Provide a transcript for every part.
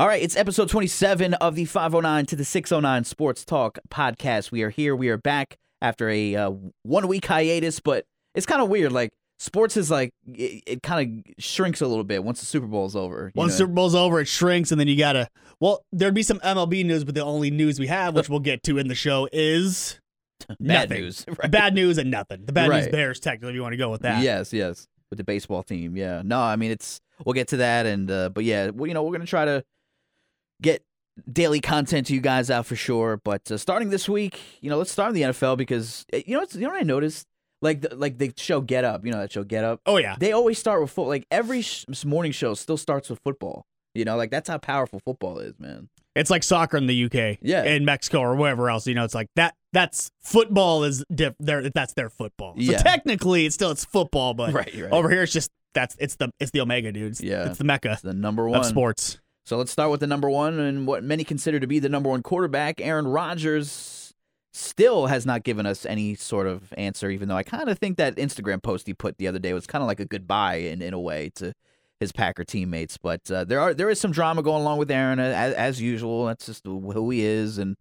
All right, it's episode 27 of the 509 to the 609 Sports Talk podcast. We are here. We are back after a uh, one week hiatus, but it's kind of weird. Like, sports is like, it, it kind of shrinks a little bit once the Super Bowl's over. you Once know? Super Bowl's over, it shrinks, and then you gotta. Well, there'd be some MLB news, but the only news we have, which we'll get to in the show, is Bad nothing. news. Right. bad news and nothing. The bad news bears, technically, if you want to go with that. Yes, yes. With the baseball team. Yeah. No, I mean, it's, we'll get to that. And, uh, but yeah, well, you know, we're going to try to get daily content to you guys out for sure. But uh, starting this week, you know, let's start in the NFL because, uh, you know, it's, you know what I noticed? Like, the, like the show Get Up, you know, that show Get Up. Oh yeah. They always start with football. Like every sh- morning show still starts with football. You know, like that's how powerful football is, man. It's like soccer in the UK, Yeah. in Mexico or wherever else. You know, it's like that. That's football is diff- their that's their football. So Yeah. technically, it's still it's football, but Right, right. over here it's just that's it's the it's the omega dudes. Yeah. it's the mecca It's the number one of sports. So let's start with the number one and what many consider to be the number one quarterback. Aaron Rodgers still has not given us any sort of answer, even though I kind of think that Instagram post he put the other day was kind of like a goodbye in, in a way to his Packer teammates. But uh, there are there is some drama going along with Aaron as, as usual. That's just who he is, and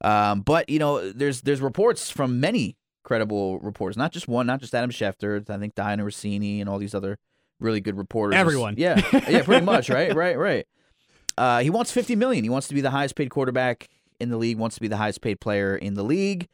um, but you know there's there's reports from many credible reporters, not just one, not just Adam Schefter. I think Dianna Russini and all these other really good reporters. Everyone. yeah, yeah, pretty much, right, right, right. Uh, he wants 50 million. He wants to be the highest paid quarterback in the league. Wants to be the highest paid player in the league.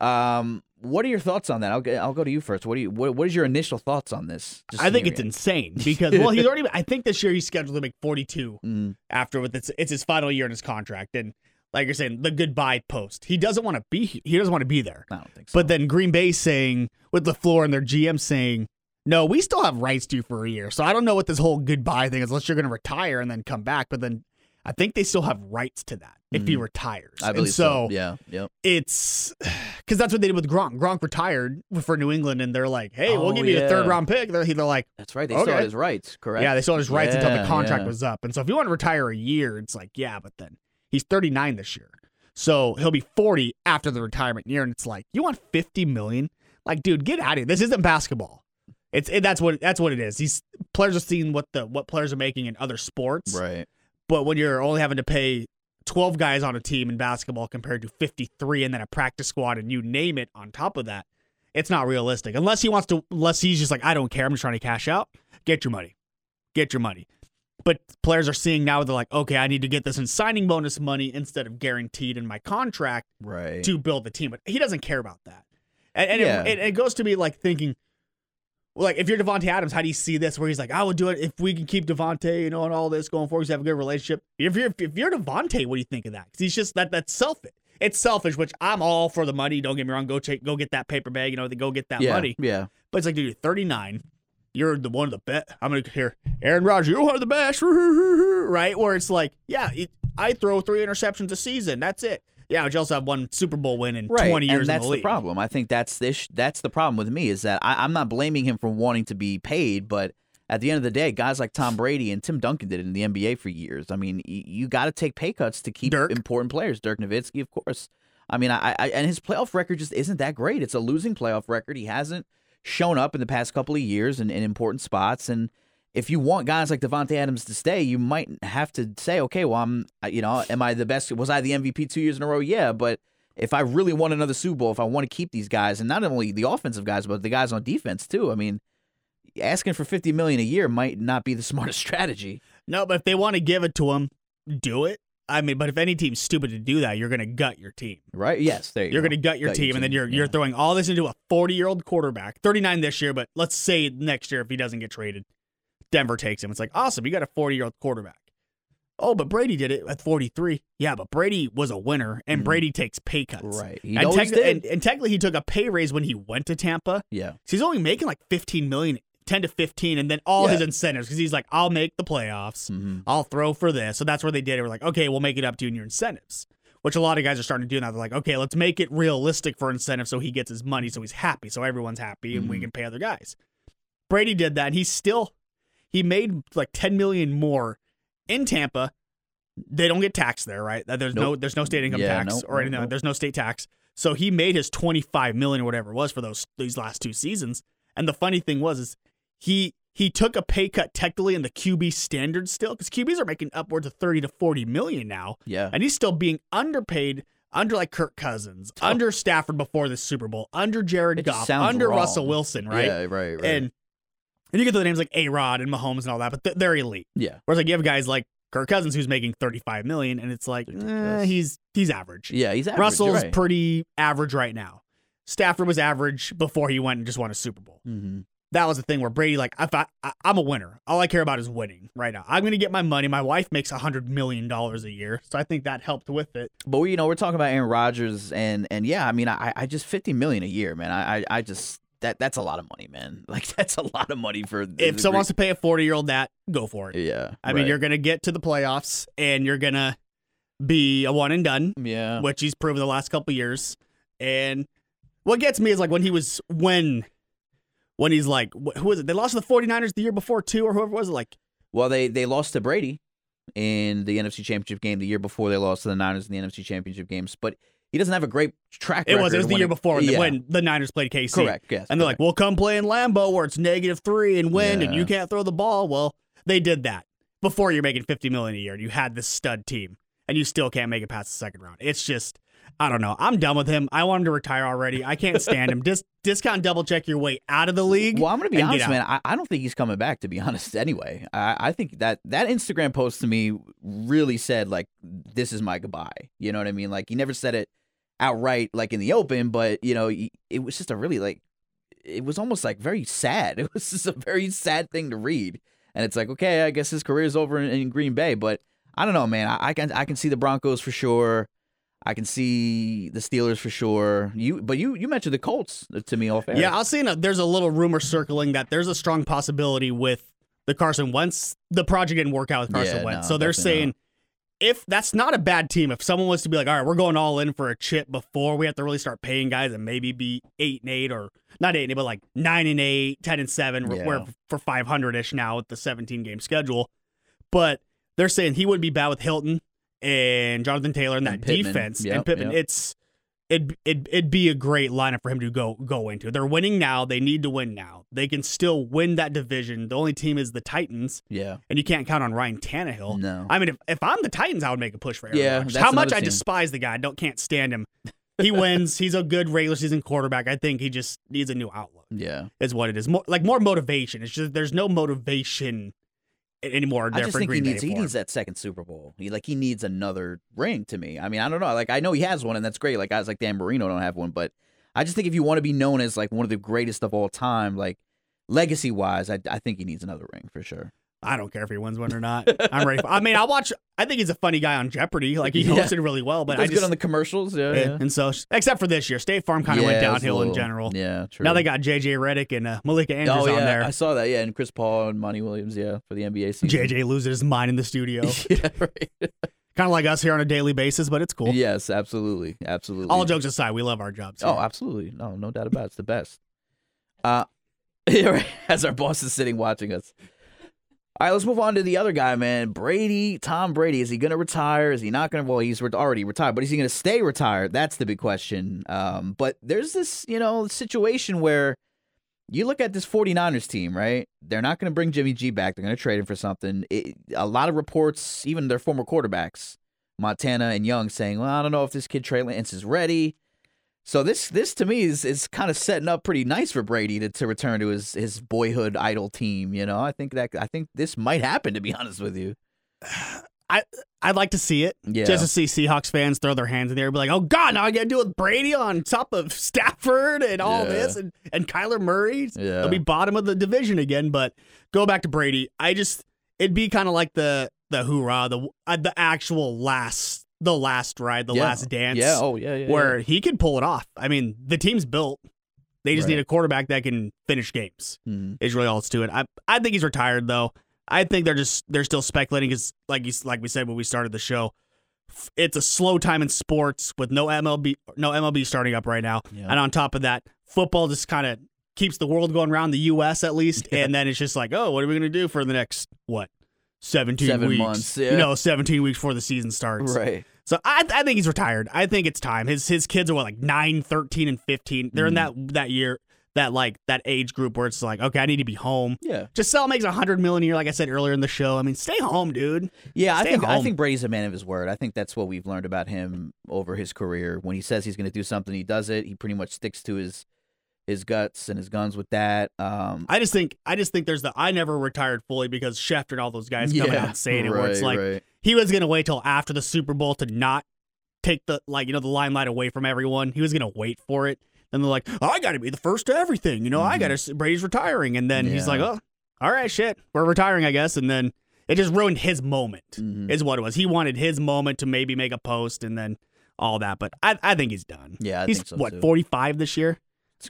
Um, what are your thoughts on that? I'll go, I'll go to you first. What do you what, what is your initial thoughts on this? I think it's it. insane because well, he's already. I think this year he's scheduled to make forty two Mm, after with it's it's his final year in his contract and like you're saying the goodbye post. He doesn't want to be. He doesn't want to be there. I don't think so. But then Green Bay saying with LaFleur and their GM saying, "No, we still have rights to you for a year." So I don't know what this whole goodbye thing is, unless you're going to retire and then come back. But then I think they still have rights to that if he Mhm. retires. I believe and so. Yeah, yep. It's because that's what they did with Gronk. Gronk retired for New England, and they're like, "Hey, we'll Oh, give you a third round pick." They're, they're like, That's right. They still had his rights, correct? "Yeah, they still had his rights until the contract yeah. was up." And so if you want to retire a year, it's like, yeah, but then he's 39 this year, so he'll be 40 after the retirement year, and it's like, you want 50 million? Like, dude, get out of here. This isn't basketball. It's it, that's what that's what it is. These players are seeing what the what players are making in other sports, Right. but when you're only having to pay 12 guys on a team in basketball compared to 53 and then a practice squad and you name it on top of that, it's not realistic. Unless he wants to, unless he's just like, I don't care, I'm just trying to cash out, get your money. Get your money. But players are seeing now, they're like, okay, I need to get this in signing bonus money instead of guaranteed in my contract Right. to build the team. But he doesn't care about that. And, and Yeah. it, it, it goes to me like thinking, like if you're Davante Adams, how do you see this? Where he's like, I would do it if we can keep Davante, you know, and all this going forward. We have a good relationship. If you're if you're Davante, what do you think of that? Because he's just that that's selfish. It's selfish, which I'm all for the money. Don't get me wrong. Go take go get that paper bag. You know, go get that yeah, money. Yeah. But it's like, dude, you're 39. You're the one of the best. I'm gonna hear Aaron Rodgers. You're the best, right? Where it's like, yeah, it, I throw three interceptions a season. That's it. Yeah, but you also have one Super Bowl win in Right. 20 years and that's in the league. problem. I think that's this. That's the problem with me is that I, I'm not blaming him for wanting to be paid, but at the end of the day, guys like Tom Brady and Tim Duncan did it in the NBA for years. I mean, y- you got to take pay cuts to keep Dirk. important players. Dirk Nowitzki, of course. I mean, I, I and his playoff record just isn't that great. It's a losing playoff record. He hasn't shown up in the past couple of years in, in important spots. And if you want guys like Davante Adams to stay, you might have to say, okay, well, I'm, you know, am I the best? Was I the MVP two years in a row? Yeah, but if I really want another Super Bowl, if I want to keep these guys, and not only the offensive guys, but the guys on defense too. I mean, asking for fifty million a year might not be the smartest strategy. No, but if they want to give it to him, do it. I mean, but if any team's stupid to do that, you're going to gut your team. Right? Yes, there you You're go. going to gut your Gut team, and then you're you're throwing all this into a 40 year old quarterback, 39 this year, but let's say next year if he doesn't get traded, Denver takes him. It's like awesome, you got a 40 year old quarterback. Oh, but Brady did it at 43. Yeah, but Brady was a winner, and Mhm. Brady takes pay cuts. Right. He And, did. and, and technically, he took a pay raise when he went to Tampa. yeah. So he's only making like 15 million, 10 to 15, and then all his incentives because he's like, I'll make the playoffs. hmm I'll throw for this. So that's where they did it. We're like, okay, we'll make it up to you in your incentives. Which a lot of guys are starting to do now. They're like, okay, let's make it realistic for incentives so he gets his money, so he's happy, so everyone's happy, and we Mhm. can pay other guys. Brady did that, and he's still he made like 10 million more in Tampa. They don't get taxed there, right? There's no there's no state income Yeah, tax nope, or anything. nope, nope. There's no state tax. So he made his 25 million or whatever it was for those these last two seasons. And the funny thing was is he he took a pay cut technically in the QB standard still because QBs are making upwards of 30 to 40 million now. Yeah. And he's still being underpaid under like Kirk Cousins, under Stafford before the Super Bowl, under Jared It Goff, under wrong. Russell Wilson, right? Yeah, right, right. And and you get the names like A Rod and Mahomes and all that, but th- they're elite. yeah. Whereas like you have guys like Kirk Cousins who's making 35 million, and it's like eh, he's he's average. Yeah, he's average. Russell's right. pretty average right now. Stafford was average before he went and just won a Super Bowl. Mhm. That was the thing where Brady, like, if I, I I'm a winner. All I care about is winning right now. I'm gonna get my money. My wife makes a hundred million dollars a year, so I think that helped with it. But we, you know, we're talking about Aaron Rodgers, and and yeah, I mean, I I just fifty million a year, man. I I, I just that that's a lot of money, man. Like that's a lot of money for If someone wants to pay a 40 year old that, go for it. yeah. I mean, you're gonna get to the playoffs and you're gonna be a one and done, yeah. which he's proven the last couple years. And what gets me is like when he was when when he's like wh- who was it? They lost to the 49ers the year before too, or whoever was it? Like Well, they they lost to Brady in the NFC Championship game the year before they lost to the Niners in the NFC Championship games, but he doesn't have a great track it record. was it was the year before when- yeah. when the Niners played KC. correct. Yes, And they're like, well, come play in Lambeau where it's negative three and wind and you can't throw the ball. Well, they did that before you're making 50 million a year and you had this stud team and you still can't make it past the second round. It's just, I don't know. I'm done with him. I want him to retire already. I can't stand him. Dis- discount double check your way out of the league. Well, I'm gonna be honest, man. I, I don't think he's coming back. To be honest, anyway, I, I think that that Instagram post to me really said like, "This is my goodbye." You know what I mean? Like he never said it outright, like in the open, but you know, it was just a really like, it was almost like very sad. It was just a very sad thing to read, and it's like, okay, I guess his career's over in, in Green Bay, but I don't know, man. I, I can I can see the Broncos for sure. I can see the Steelers for sure. You, but you you mentioned the Colts uh, to me off air. Yeah, I was seeing a, there's a little rumor circling that there's a strong possibility with the Carson Wentz. The project didn't work out with Carson Yeah, Wentz. no, so they're saying if that's not a bad team, if someone was to be like, all right, we're going all in for a chip before we have to really start paying guys and maybe be eight and eight or not eight and eight, but like nine and eight, 10 and seven, we're- Yeah. we're for 500 ish now with the 17 game schedule. But they're saying he wouldn't be bad with Hilton and Jonathan Taylor and that And Pittman. defense. and Yep, Pittman, yep. it's it'd, it'd it'd be a great lineup for him to go go into. They're winning now. They need to win now. They can still win that division. The only team is the Titans, yeah. and you can't count on Ryan Tannehill. No. I mean, if, if I'm the Titans, I would make a push for Aaron Yeah, Rodgers. How much another I despise the guy. I don't can't stand him. He wins. He's a good regular season quarterback. I think he just needs a new outlook. Yeah. Is what it is. More like more motivation. It's just there's no motivation anymore I just think he needs he needs that second Super Bowl. He like he needs another ring to me. I mean, I don't know. Like I know he has one and that's great. Like guys like Dan Marino don't have one, but I just think if you want to be known as like one of the greatest of all time, like legacy wise, I I think he needs another ring for sure. I don't care if he wins one or not. I'm ready. For, I mean, I watch. I think he's a funny guy on Jeopardy. Like he Yeah. hosted really well, but I just good on the commercials. Yeah. yeah. yeah. and so except for this year, State Farm kind of went Yeah, a downhill in general. Yeah, true. Now they got JJ Redick and uh, Malika Andrews oh yeah, on there. I saw that. Yeah, and Chris Paul and Monty Williams. Yeah, for the NBA season. JJ loses his mind in the studio. yeah, right. kind of like us here on a daily basis, but it's cool. Yes, absolutely, absolutely. All jokes aside, we love our jobs. Oh, absolutely. No, no doubt about it. It's the best. Uh, yeah, right. As our boss is sitting watching us. All right, let's move on to the other guy, man. Brady, Tom Brady. Is he going to retire? Is he not going to? Well, he's re- already retired, but is he going to stay retired? That's the big question. Um, but there's this, you know, situation where you look at this 49ers team, right? They're not going to bring Jimmy G back. They're going to trade him for something. It, a lot of reports, even their former quarterbacks, Montana and Young, saying, "Well, I don't know if this kid Trey Lance is ready." So this this to me is is kind of setting up pretty nice for Brady to, to return to his his boyhood idol team. You know, I think that I think this might happen. To be honest with you, I I'd like to see it. yeah, Just to see Seahawks fans throw their hands in the air and be like, oh, God, now I got to deal with Brady on top of Stafford and all Yeah. this and, and Kyler Murray. yeah, They'll be bottom of the division again. But go back to Brady. I just, it'd be kind of like the the hoorah, the uh, the actual last, the last ride, the Yeah. last dance. yeah, oh yeah, yeah, where he could pull it off. I mean, the team's built. They just Right. need a quarterback that can finish games. yeah. Mhm. Is really all it's to it. I I think he's retired though. I think they're just they're still speculating because like you like we said when we started the show, it's a slow time in sports with no MLB no MLB starting up right now, Yeah. and on top of that, football just kind of keeps the world going around the U.S. at least, Yeah. and then it's just like, oh, what are we gonna do for the next what? 17 Seven weeks. months, yeah. You know, 17 weeks before the season starts. Right. So I, I think he's retired. I think it's time. His his kids are what like 9, 13 and 15. They're in that Mm-hmm. that year that like that age group where it's like, okay, I need to be home. Yeah. Gisele makes a hundred million a year, like I said earlier in the show. I mean, stay home, dude. Yeah, I Stay think I home. think Brady's a man of his word. I think that's what we've learned about him over his career. When he says he's going to do something, he does it. He pretty much sticks to his his guts and his guns with that. Um, I just think I just think there's the I never retired fully because Schefter and all those guys coming out and saying it where it's like right. he was gonna wait till after the Super Bowl to not take the like you know the limelight away from everyone. He was gonna wait for it. Then they're like, oh, I got to be the first to everything. You know, I Mhm. got to. Brady's retiring, and then he's like, oh, all right, shit, we're retiring, I guess. And then it just ruined his moment. Mhm. Is what it was. He wanted his moment to maybe make a post and then all that. But I, I think he's done. Yeah, I he's so what too. 45 this year.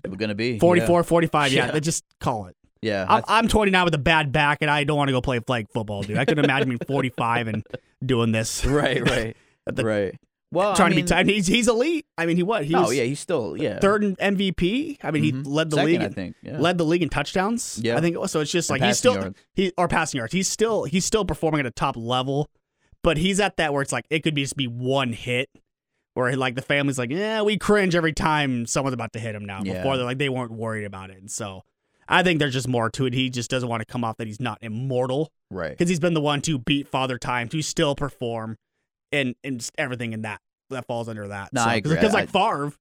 It's going to be 44, 45. Yeah, Yeah. they just call it. Yeah, yeah. I'm, I'm 29 with a bad back, and I don't want to go play flag football, dude. I couldn't imagine being 45 and doing this. Right, right, the- right. Well, Trying I mean, to be tight. He's, he's elite. I mean, he what? He oh yeah, he's still yeah third in MVP. I mean, he Mhm. led the Second, league. I think. Yeah. Led the league in touchdowns. Yeah. I think. So it's just like he's still yards. he or passing yards. He's still he's still performing at a top level, but he's at that where it's like it could just be one hit, where like the family's like, yeah, we cringe every time someone's about to hit him now. Yeah. Before they're like they weren't worried about it, and so I think there's just more to it. He just doesn't want to come off that he's not immortal right. because he's been the one to beat Father Time to still perform, and and just everything in that that falls under that. No, I agree. Because like Favre.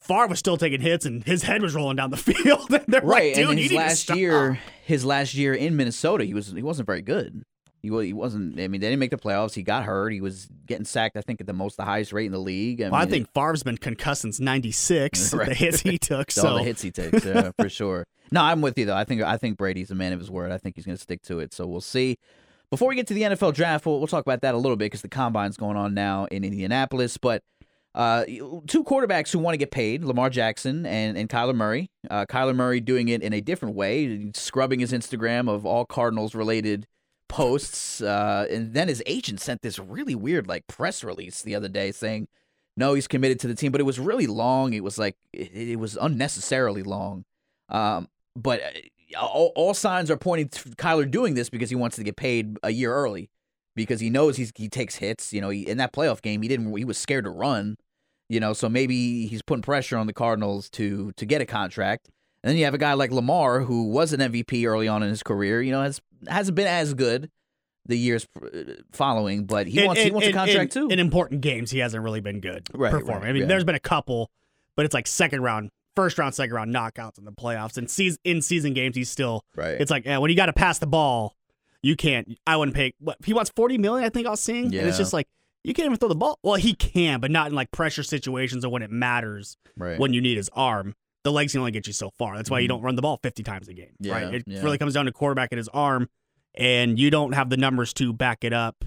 Favre was still taking hits and his head was rolling down the field. And they're Right, like, dude, and his last year, his last year in Minnesota, he was he wasn't very good. He he wasn't. I mean, they didn't make the playoffs. He got hurt. He was getting sacked. I think at the most, the highest rate in the league. I, Well, I think Favre's been concussed since '96. Right. The hits he took. all So the hits he takes, yeah, for sure. No, I'm with you though. I think I think Brady's a man of his word. I think he's going to stick to it. So we'll see. Before we get to the NFL draft, we'll, we'll talk about that a little bit because the combine's going on now in Indianapolis. But uh, two quarterbacks who want to get paid: Lamar Jackson and and Kyler Murray. Uh, Kyler Murray doing it in a different way, scrubbing his Instagram of all Cardinals related posts. Uh, and then his agent sent this really weird like press release the other day saying no, he's committed to the team, but it was really long. It was like it, it was unnecessarily long. Um, but uh, all, all signs are pointing to Kyler doing this because he wants to get paid a year early because he knows he's he takes hits. You know, he, in that playoff game, he didn't. He was scared to run. You know, so maybe he's putting pressure on the Cardinals to to get a contract. And then you have a guy like Lamar who was an MVP early on in his career. You know, has hasn't been as good the years uh, following, but he in- wants he in- wants a contract in- too. In important games, he hasn't really been good Right, performing. right, I mean, yeah. there's been a couple, but it's like second round, first round, second round knockouts in the playoffs. And season, in season games, he's still. right. It's like yeah, when you got to pass the ball, you can't. I wouldn't pay. What he wants forty million, I think I was seeing. And it's just like you can't even throw the ball. Well, he can, but not in like pressure situations or when it matters. right. when you need his arm. The legs can only get you so far. That's why you Mhm. don't run the ball 50 times a game. Yeah, right? It yeah. really comes down to quarterback and his arm, and you don't have the numbers to back it up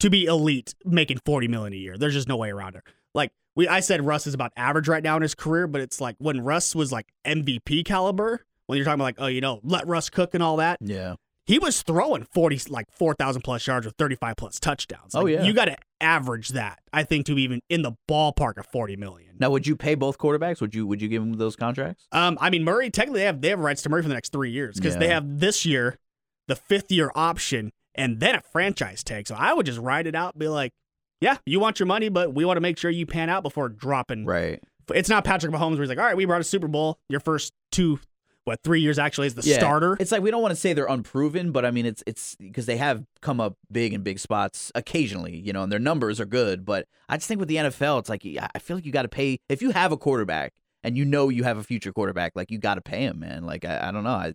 to be elite making 40 million a year. There's just no way around it. Like we I said Russ is about average right now in his career, but it's like when Russ was like MVP caliber, when you're talking about like, oh, you know, let Russ cook and all that, yeah. He was throwing 40 like 4,000 plus yards with 35 plus touchdowns. Oh, yeah. You got to average that, I think, to even in the ballpark of 40 million. Now, would you pay both quarterbacks? Would you would you give them those contracts? Um, I mean Murray technically they have they have rights to Murray for the next three years because they have this year, the fifth year option, and then a franchise tag. So I would just ride it out, and be like, yeah, you want your money, but we want to make sure you pan out before dropping. Right. It's not Patrick Mahomes where he's like, all right, we brought a Super Bowl. Your first two, what three years actually is the Yeah. starter. It's like we don't want to say they're unproven, but I mean it's it's because they have come up big in big spots occasionally, you know, and their numbers are good. But I just think with the NFL, it's like I feel like you got to pay if you have a quarterback and you know you have a future quarterback, like you got to pay him, man. Like I, I don't know, I.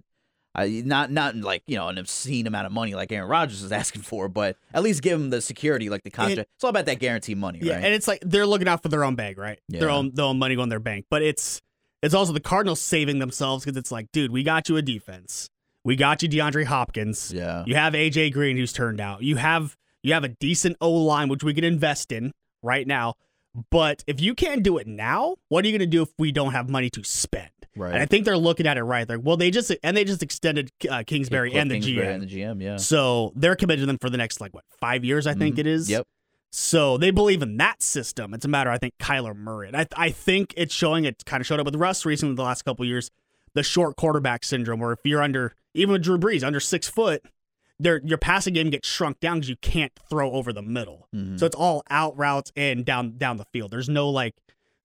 I, not not like you know an obscene amount of money like Aaron Rodgers is asking for, but at least give him the security like the contract. it's all about that guaranteed money, Yeah, right? and it's like they're looking out for their own bag, right? Yeah. Their own their own money going in their bank. But it's it's also the Cardinals saving themselves because it's like, dude, we got you a defense. We got you DeAndre Hopkins. yeah, You have AJ Green who's turned out. You have you have a decent O line which we can invest in right now. But if you can't do it now, what are you going to do if we don't have money to spend? right. And I think they're looking at it right. They're well, they just and they just extended uh, Kingsbury and the Kingsbury GM. and the GM, yeah. So they're committed to them for the next like what five years? I think Mhm. it is. Yep. So they believe in that system. It's a matter, I think, Kyler Murray. And I, I think it's showing. It kind of showed up with Russ recently the last couple of years. The short quarterback syndrome, where if you're under, even with Drew Brees, under six foot, their your passing game gets shrunk down because you can't throw over the middle. Mhm. So it's all out routes and down down the field. There's no like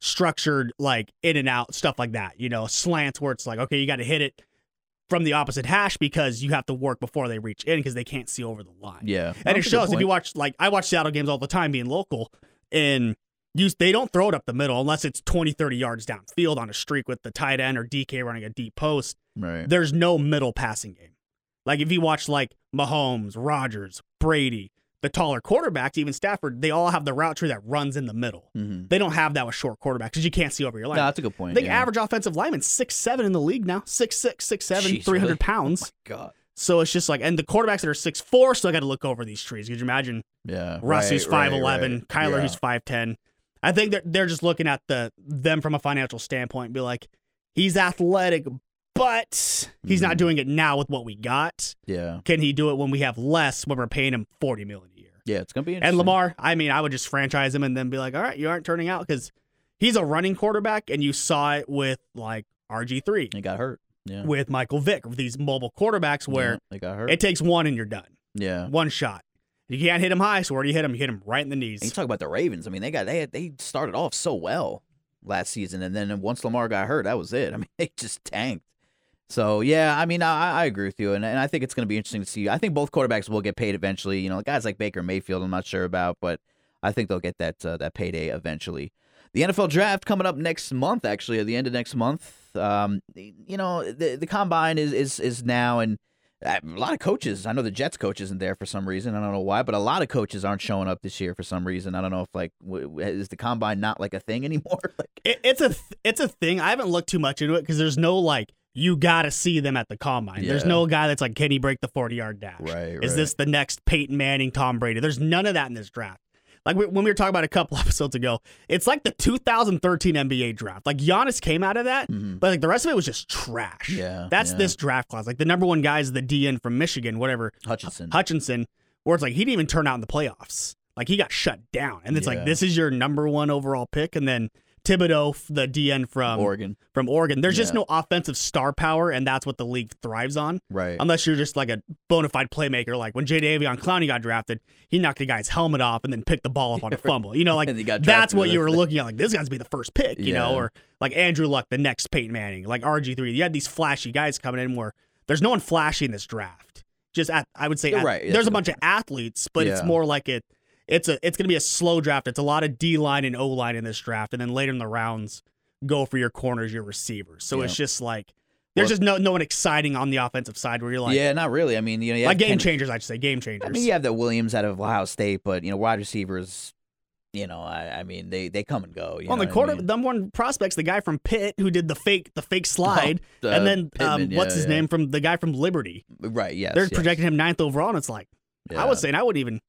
structured like in and out stuff like that. You know, slants where it's like okay, you got to hit it from the opposite hash because you have to work before they reach in because they can't see over the line. Yeah, and it That's shows if you watch like I watch Seattle games all the time being local and you they don't throw it up the middle unless it's 20 30 yards downfield on a streak with the tight end or DK running a deep post right. there's no middle passing game. Like if you watch like Mahomes, Rodgers, Brady, the taller quarterbacks, even Stafford, they all have the route tree that runs in the middle. Mm-hmm. They don't have that with short quarterbacks because you can't see over your line. No, that's a good point. Think yeah. average offensive lineman six seven in the league now, six six, six seven, Jeez, three hundred really? pounds. Oh my God. So it's just like, and the quarterbacks that are six four still got to look over these trees. Could you imagine Yeah. Russ, right, who's right, five eleven, right. Kyler, Yeah. who's five ten? I think they're they're just looking at the them from a financial standpoint, and be like, he's athletic, but he's not Mhm. doing it now with what we got. Yeah. Can he do it when we have less when we're paying him forty million? Yeah. It's gonna be interesting. And Lamar, I mean, I would just franchise him and then be like, all right, you aren't turning out because he's a running quarterback, and you saw it with like RG three, he got hurt. Yeah. with Michael Vick, with these mobile quarterbacks where Yeah, they got hurt. it takes one and you're done, yeah. one shot. You can't hit him high, so where do you hit him? You hit him right in the knees. And you talk about the Ravens. I mean, they got they they started off so well last season, and then once Lamar got hurt, that was it. I mean, they just tanked. So yeah, I mean, I, I agree with you, and, and I think it's going to be interesting to see. I think both quarterbacks will get paid eventually. You know, guys like Baker Mayfield, I'm not sure about, but I think they'll get that uh, that payday eventually. The NFL draft coming up next month, actually, at the end of next month. Um, you know, the the combine is is is now, and uh, a lot of coaches. I know the Jets coach isn't there for some reason. I don't know why, but a lot of coaches aren't showing up this year for some reason. I don't know if like w- is the combine not like a thing anymore? like, It, it's a th- it's a thing. I haven't looked too much into it because there's no like you got to see them at the combine. There's Yeah. no guy that's like, can he break the 40 yard dash? right, Is this the next Peyton Manning, Tom Brady? There's none of that in this draft. Like we, when we were talking about a couple episodes ago, it's like the 2013 NBA draft. Like Giannis came out of that, Mhm. but like the rest of it was just trash. Yeah, that's yeah. this draft class. Like the number one guy is the DN from Michigan, whatever Hutchinson? Hutchinson, where it's like he didn't even turn out in the playoffs. Like he got shut down, and it's Yeah. like this is your number one overall pick, and then Thibodeaux, the DN from Oregon, from Oregon. There's just no offensive star power, and that's what the league thrives on. right? Unless you're just like a bona fide playmaker, like when Jadeveon Clowney got drafted, he knocked the guy's helmet off and then picked the ball up on a fumble. You know, like And he got that's what you were looking at. Like this guy's be the first pick, you know, or like Andrew Luck, the next Peyton Manning, like RG three. You had these flashy guys coming in where there's no one flashy in this draft. Just at, I would say at- right. there's That's a bunch of athletes, but it's more like it. It's a it's gonna be a slow draft. It's a lot of D line and O line in this draft, and then later in the rounds, go for your corners, your receivers. So Yeah. it's just like there's Well- just no no one exciting on the offensive side where you're like yeah, not really. I mean, you know, you like game Ken- changers, I should say game changers. I mean, you have the Williams out of Ohio State, but you know, wide receivers. You know, I, I mean, they they come and go. You on know the what I quarter, mean? number one prospects, the guy from Pitt who did the fake the fake slide, Oh, and uh, then um, Pittman, what's yeah, his yeah. name from the guy from Liberty. Right. Yes. They're yes. projecting him ninth overall, and it's like I was saying I wouldn't even.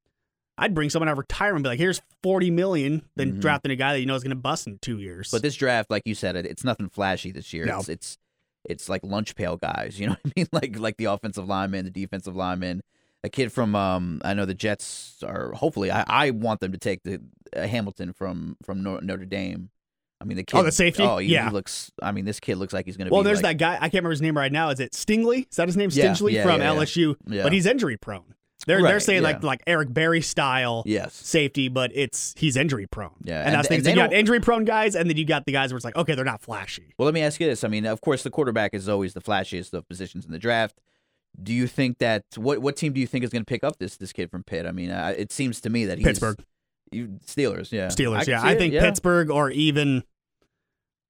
I'd bring someone out of retirement, and be like, "Here's forty million, then Mhm. drafting a guy that you know is going to bust in two years." But this draft, like you said, it, it's nothing flashy this year. No. It's, it's it's like lunch pail guys. You know what I mean? Like like the offensive lineman, the defensive lineman. A kid from um, I know the Jets are hopefully. I, I want them to take the uh, Hamilton from from Notre Dame. I mean the kid. Oh, the safety? Oh, he, he Yeah. looks. I mean, this kid looks like he's gonna. well, be there's like, that guy. I can't remember his name right now. Is it Stingley? Is that his name? Stingley yeah, from yeah. LSU. But he's injury prone. They're they're saying like yeah. like Eric Berry style Yes. safety, but it's he's injury prone. Yeah, and, and that's th- the thing. So you got injury prone guys, and then you got the guys where it's like, okay, they're not flashy. Well, let me ask you this. I mean, of course, the quarterback is always the flashiest of positions in the draft. Do you think that what what team do you think is going to pick up this this kid from Pitt? I mean, uh, it seems to me that he's Pittsburgh. You, Steelers, yeah, Steelers, can yeah. I it, think yeah. Pittsburgh or even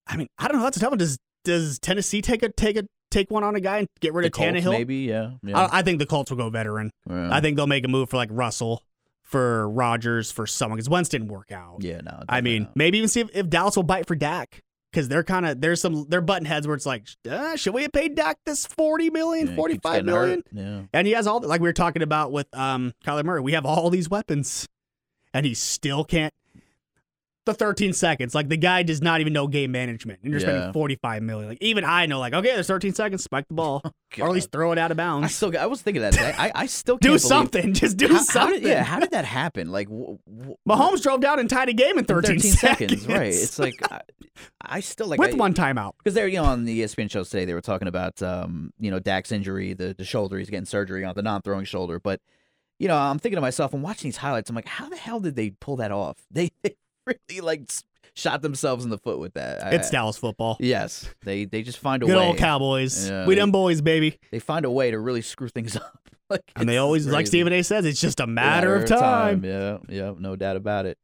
I mean, I don't know, that's a tough one. Does does Tennessee take a take a take one on a guy and get rid The of Colts, Tannehill? maybe, yeah, yeah. I, I think the Colts will go veteran. Yeah. I think they'll make a move for like Russell, for Rodgers, for someone because Wentz didn't work out. yeah, no. I mean, not. maybe even see if, if Dallas will bite for Dak because they're kind of there's some they're button heads where it's like, uh, should we have paid Dak this forty million, Yeah, forty five million? Yeah, And he has all like we were talking about with um Kyler Murray. We have all these weapons, and he still can't. The 13 seconds, like the guy does not even know game management, and you're Yeah. spending 45 million. Like even I know, like okay, there's 13 seconds, spike the ball, or at least throw it out of bounds. I still, I was thinking that. I, I still can't do something, just do How, how something. did, yeah, how did that happen? Like, wh- wh- Mahomes drove down and tied a game in in 13, 13 seconds, right? It's like I, I still like with I, one timeout. because they're you know on the ESPN shows today they were talking about um you know Dak's injury the the shoulder he's getting surgery on the non-throwing shoulder but you know I'm thinking to myself I'm watching these highlights I'm like how the hell did they pull that off they, they really like shot themselves in the foot with that. I- It's Dallas football. Yes, they they just find a way. Good way. old Cowboys. Yeah, we they- them boys, baby. They find a way to really screw things up. like, And they always, like. Stephen A. says, it's just a matter, of time. Yeah, yeah, no doubt about it.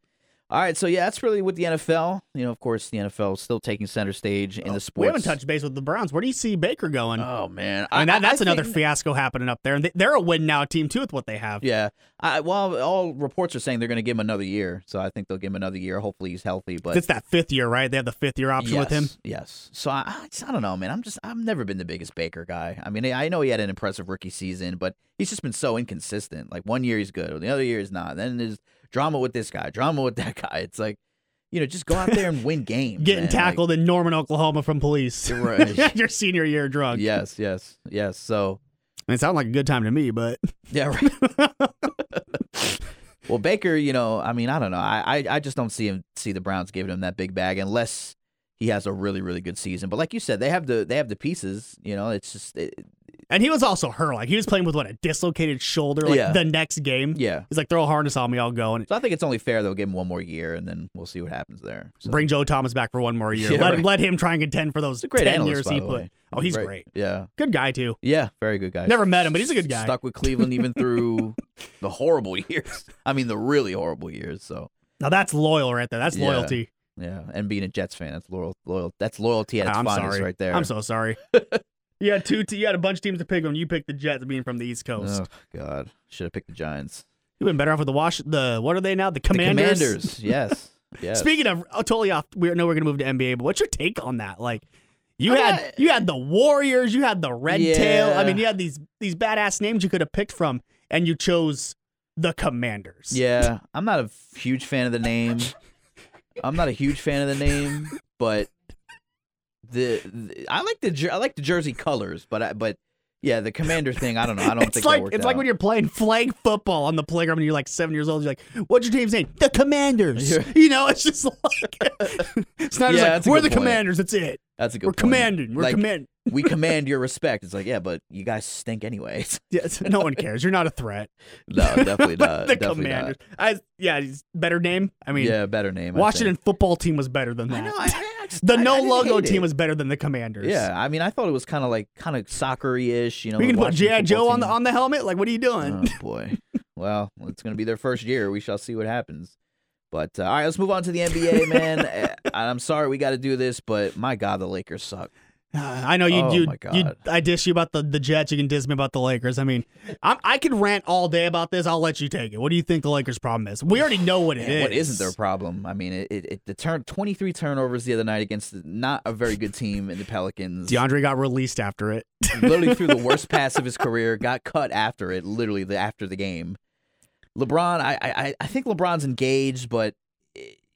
All right, so yeah, that's really with the NFL. You know, of course, the NFL is still taking center stage in oh, the sports. Oh, We haven't touched base with the Browns. Where do you see Baker going? Oh man, I mean, that, that's another think- fiasco happening up there. And they, they're a win now team, too, with what they have. Yeah, I, well, all reports are saying they're going to give him another year, so I think they'll give him another year. Hopefully, he's healthy. But It's that fifth year, right? They have the fifth year option with him. Yes, Yes. So I, I, just, I don't know, man. I'm just I've never been the biggest Baker guy. I mean, I know he had an impressive rookie season, but he's just been so inconsistent. Like one year he's good, the other year he's not. Then there's drama with this guy, drama with that guy. It's like, you know, just go out there and win games. Getting man. Like, tackled in Norman, Oklahoma from police. Right. Your senior year drunk. yes, yes, yes. So it sounded like a good time to me, but yeah. Right. well, Baker, you know, I mean, I don't know. I, I I just don't see him see the Browns giving him that big bag unless he has a really really good season. But like you said, they have the they have the pieces. You know, it's just it, and he was also hurt. Like he was playing with what a dislocated shoulder. Like Yeah. the next game, yeah. he's like throw a harness on me, I'll go and So I think it's only fair they'll give him one more year, and then we'll see what happens there. So, bring Joe Thomas back for one more year. Yeah, let, right. let him try and contend for those great ten analyst, years he put. Oh, he's great. Yeah, Good guy too. yeah, very good guy. Never met him, but he's a good guy. Stuck with Cleveland even through the horrible years. I mean, the really horrible years. So Now that's loyal right there. That's Yeah. loyalty. yeah, and being a Jets fan, that's loyal. Loyal. That's loyalty at its I'm finest, sorry. right there. I'm so sorry. You had two. Te- you had a bunch of teams to pick when you picked the Jets, being from the East Coast. Oh God, should have picked the Giants. You've been better off with the Wash. The what are they now? The The Commanders. Commanders. Yes. Yes. Speaking of, oh, totally off. We know we're gonna move to NBA, but what's your take on that? Like, you I'm had not- you had the Warriors, you had the Red Tail. I mean, you had these these badass names you could have picked from, and you chose the Commanders. Yeah, I'm not a huge fan of the name. I'm not a huge fan of the name, but the, the I like the I like the jersey colors, but I, but yeah, the commander thing. I don't know. I don't it's think like it's like when you're playing flag football on the playground and you're like seven years old. You're like, "What's your team's name?" The Commanders. Yeah. You know, it's just like it's not Yeah, just like we're the point. Commanders. That's it. That's a good. We're point. commanding. We're Like, command. We command your respect. It's like yeah, but you guys stink anyways. Yes, no one cares. You're not a threat. No, definitely not. the definitely Commanders. I, yeah, he's- better name. I mean, yeah, better name. Washington football team was better than that. I know. I, I just, the no logo team it. was better than the Commanders. Yeah, I mean, I thought it was kind of like kind of soccery ish. You know, we can put GI Joe on the on the helmet. Like, what are you doing? Oh boy. well, it's going to be their first year. We shall see what happens. But uh, all right, let's move on to the NBA, man. Uh, I'm sorry we got to do this, but my God, the Lakers suck. I know you. Oh, you, you. I dish you about the, the Jets. You can diss me about the Lakers. I mean, I'm, I could rant all day about this. I'll let you take it. What do you think the Lakers' problem is? We already know what it Man, is. what isn't their problem? I mean, it, it, it the turn 23 turnovers the other night against not a very good team in the Pelicans. DeAndre got released after it. literally threw the worst pass of his career, got cut after it, literally the after the game. LeBron, I I, I think LeBron's engaged, but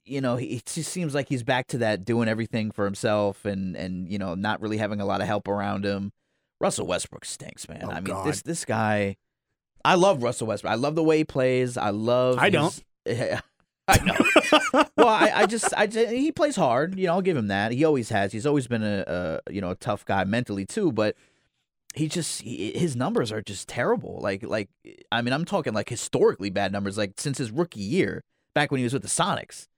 you know, he- it just seems like he's back to that doing everything for himself and and you know, not really having a lot of help around him. Russell Westbrook stinks, man. Oh, I mean, God. this this guy I love Russell Westbrook. I love the way he plays. I love I his- I know. well, I, I just, I just, he plays hard. You know, I'll give him that. He always has. He's always been a, a you know, a tough guy mentally too. But he just, he, his numbers are just terrible. Like, like, I mean, I'm talking like historically bad numbers. Like since his rookie year, back when he was with the Sonics.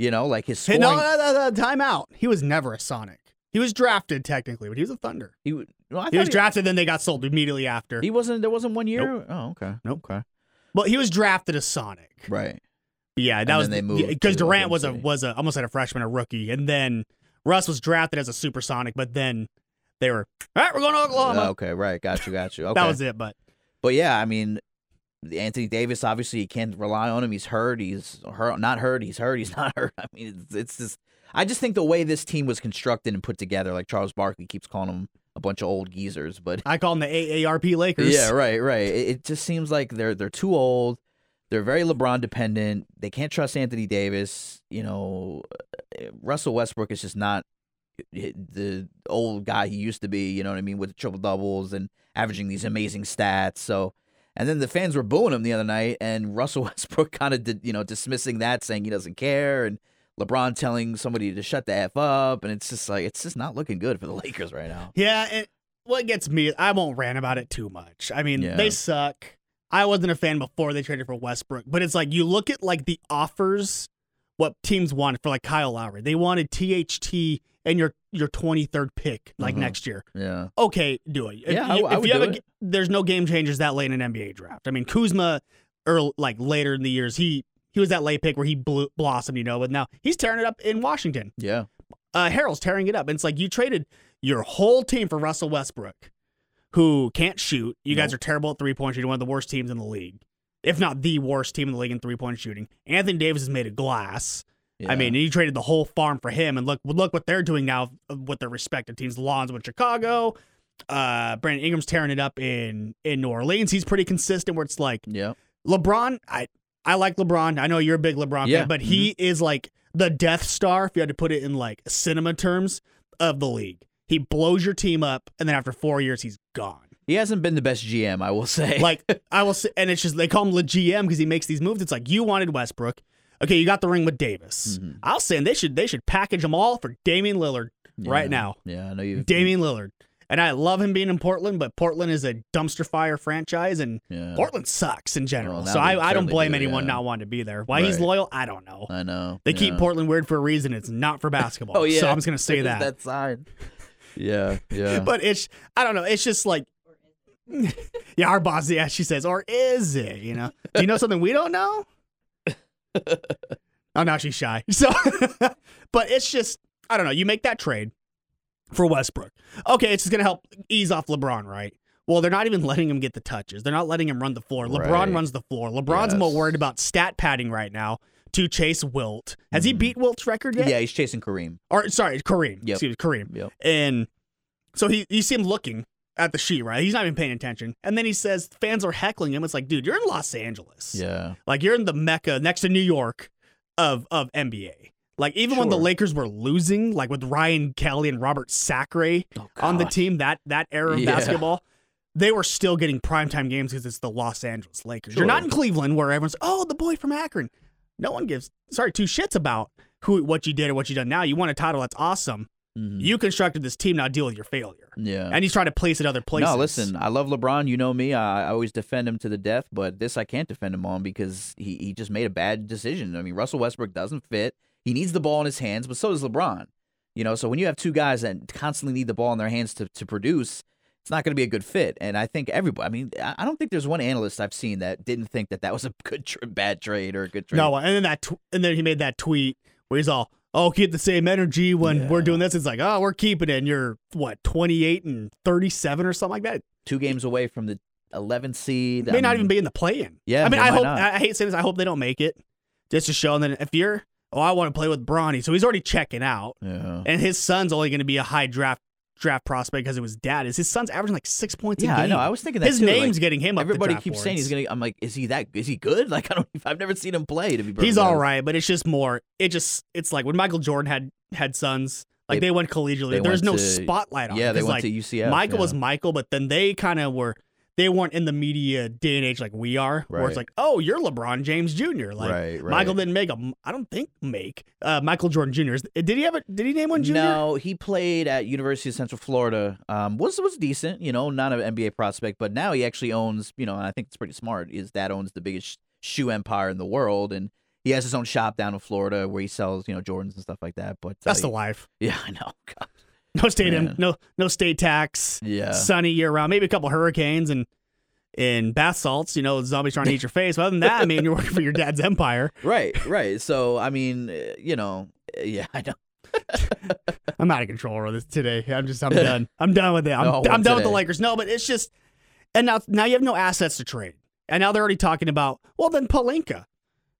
You know, like his scoring. no, no, no, no, time out. He was never a Sonic. He was drafted technically, but he was a Thunder. he, well, He was thought drafted, then they got sold immediately after. He wasn't. There wasn't one year. Oh, okay. Nope. Okay. But he was drafted as Sonic. Right. Yeah, that was they moved because Durant was a was a almost like a freshman, a rookie, and then Russ was drafted as a supersonic, but then they were all right. We're going to Oklahoma. Oh, okay. Right. Got you. Got you. Okay. That was it. But But yeah, I mean, Anthony Davis obviously you can't rely on him. He's hurt. He's hurt. Not hurt. He's hurt. He's not hurt. I mean, it's, it's just. I just think the way this team was constructed and put together, like Charles Barkley keeps calling them a bunch of old geezers, but I call them the AARP Lakers. yeah, right, right. It, it just seems like they're they're too old. They're very LeBron dependent. They can't trust Anthony Davis. You know, uh, Russell Westbrook is just not the old guy he used to be. You know what I mean, with triple doubles and averaging these amazing stats. So, and then the fans were booing him the other night, and Russell Westbrook kind of did, you know, dismissing that, saying he doesn't care, and LeBron telling somebody to shut the f up, and it's just like it's just not looking good for the Lakers right now. Yeah, and what gets me, I won't rant about it too much. I mean, Yeah. they suck. I wasn't a fan before they traded for Westbrook, but it's like you look at like the offers what teams wanted for like Kyle Lowry. They wanted THT and your your 23rd pick like Mhm. next year. Yeah. Okay, do it. If Yeah, I- you, I if would you have a, it. there's no game changers that late in an NBA draft. I mean, Kuzma, early, like later in the years, he he was that late pick where he blew, blossomed, you know, but now he's tearing it up in Washington. Yeah. Uh, Harrell's tearing it up. And it's like you traded your whole team for Russell Westbrook, who can't shoot. You guys are terrible at three point shooting, one of the worst teams in the league, if not the worst team in the league in three point shooting. Anthony Davis is made of glass. Yeah. I mean, he traded the whole farm for him, and look, look what they're doing now with their respective teams. Lonzo in Chicago, uh, Brandon Ingram's tearing it up in in New Orleans. He's pretty consistent. Where it's like yeah. LeBron, I I like LeBron. I know you're a big LeBron Yeah, fan, but he is like the Death Star, if you had to put it in like cinema terms, of the league. He blows your team up, and then after four years, he's gone. He hasn't been the best GM, I will say. Like I will say, and it's just they call him the GM because he makes these moves. It's like you wanted Westbrook. Okay, you got the ring with Davis. Mhm. I'll say they should they should package them all for Damian Lillard right now. Yeah, I know you. Damian Lillard. And I love him being in Portland, but Portland is a dumpster fire franchise, and Yeah. Portland sucks in general. Well, so I, I don't blame do, anyone yeah. not wanting to be there. Why he's loyal, I don't know. I know. They keep yeah. Portland weird for a reason. It's not for basketball. Oh yeah. So I'm just gonna say that. that sign. Yeah. Yeah. But it's I don't know. It's just like yeah, our boss. Yeah, she says, or is it? You know? Do you know something we don't know? oh, now she's shy. So, but it's just I don't know. You make that trade for Westbrook. Okay, it's just gonna help ease off LeBron, right? Well, they're not even letting him get the touches. They're not letting him run the floor. LeBron Right. runs the floor. LeBron's more worried about stat padding right now to chase Wilt. Has he Mhm. beat Wilt's record yet? yeah, he's chasing Kareem. Or sorry, Kareem. Yep. Excuse me, Kareem. Yep. And so he you see him looking at the sheet, right? He's not even paying attention. And then he says fans are heckling him. It's like, dude, you're in Los Angeles. Yeah. Like you're in the mecca next to New York of of NBA. Like even when the Lakers were losing, like with Ryan Kelly and Robert Sacre Oh, on the team, that that era of Yeah. basketball, they were still getting primetime games because it's the Los Angeles Lakers. You're not in Cleveland where everyone's, oh, the boy from Akron. No one gives sorry two shits about who what you did or what you done now. You won a title, that's awesome. Mhm. You constructed this team, now deal with your failure. Yeah. And he's trying to place it other places. No, listen, I love LeBron. You know me. I, I always defend him to the death, but this I can't defend him on because he, he just made a bad decision. I mean, Russell Westbrook doesn't fit. He needs the ball in his hands, but so does LeBron. You know, so when you have two guys that constantly need the ball in their hands to, to produce, it's not going to be a good fit. And I think everybody, I mean, I don't think there's one analyst I've seen that didn't think that that was a good, tr- bad trade or a good trade. No, and then that tw- and then he made that tweet where he's all, "Oh, keep the same energy when we're doing this." It's like, "Oh, we're keeping it." And you're what, 28 and 37 or something like that. two games away from the 11th seed. May I not mean, even be in the play-in. Yeah, I mean, I hope not. I I hate saying this. I hope they don't make it, just to show. And then if you're, oh, I want to play with Bronny, so he's already checking out, Yeah. and his son's only going to be a high draft draft prospect because it was dad. Is his son's averaging like six points Yeah, a game? Yeah, I know. I was thinking that his too, like, name's getting him up. Everybody keeps saying he's gonna. I'm like, is he that? Is he good? Like, I don't. I've never seen him play. To be, He's perfectly all right, but it's just more. It just it's like when Michael Jordan had had sons, like They- they, went collegially. There's no to- spotlight on. Yeah, they went like, to UCF. Michael yeah. was Michael, but then they kind of were. They weren't in the media day and age like we are, where it's like, oh, you're LeBron James Jr. Like right, right. Michael didn't make a. I don't think make uh, Michael Jordan Jr. Did he have a? Did he name one junior? No, he played at University of Central Florida. Um, was was decent, you know, not an NBA prospect, but now he actually owns, you know, and I think it's pretty smart. His dad owns the biggest shoe empire in the world, and he has his own shop down in Florida where he sells, you know, Jordans and stuff like that. But uh, That's the life. yeah, I know. God. No state, Man. no no state tax. Yeah, sunny year round, maybe a couple hurricanes and and bath salts, you know, zombies trying to eat your face. But other than that, I mean, you're working for your dad's empire. right, right. So I mean, uh, you know, uh, yeah, I know. I'm out of control with this today. I'm just, I'm done. I'm done with it. I'm, No, I'm done with the. Lakers. No, but it's just, and now, now you have no assets to trade. And now they're already talking about, well, then Pelinka.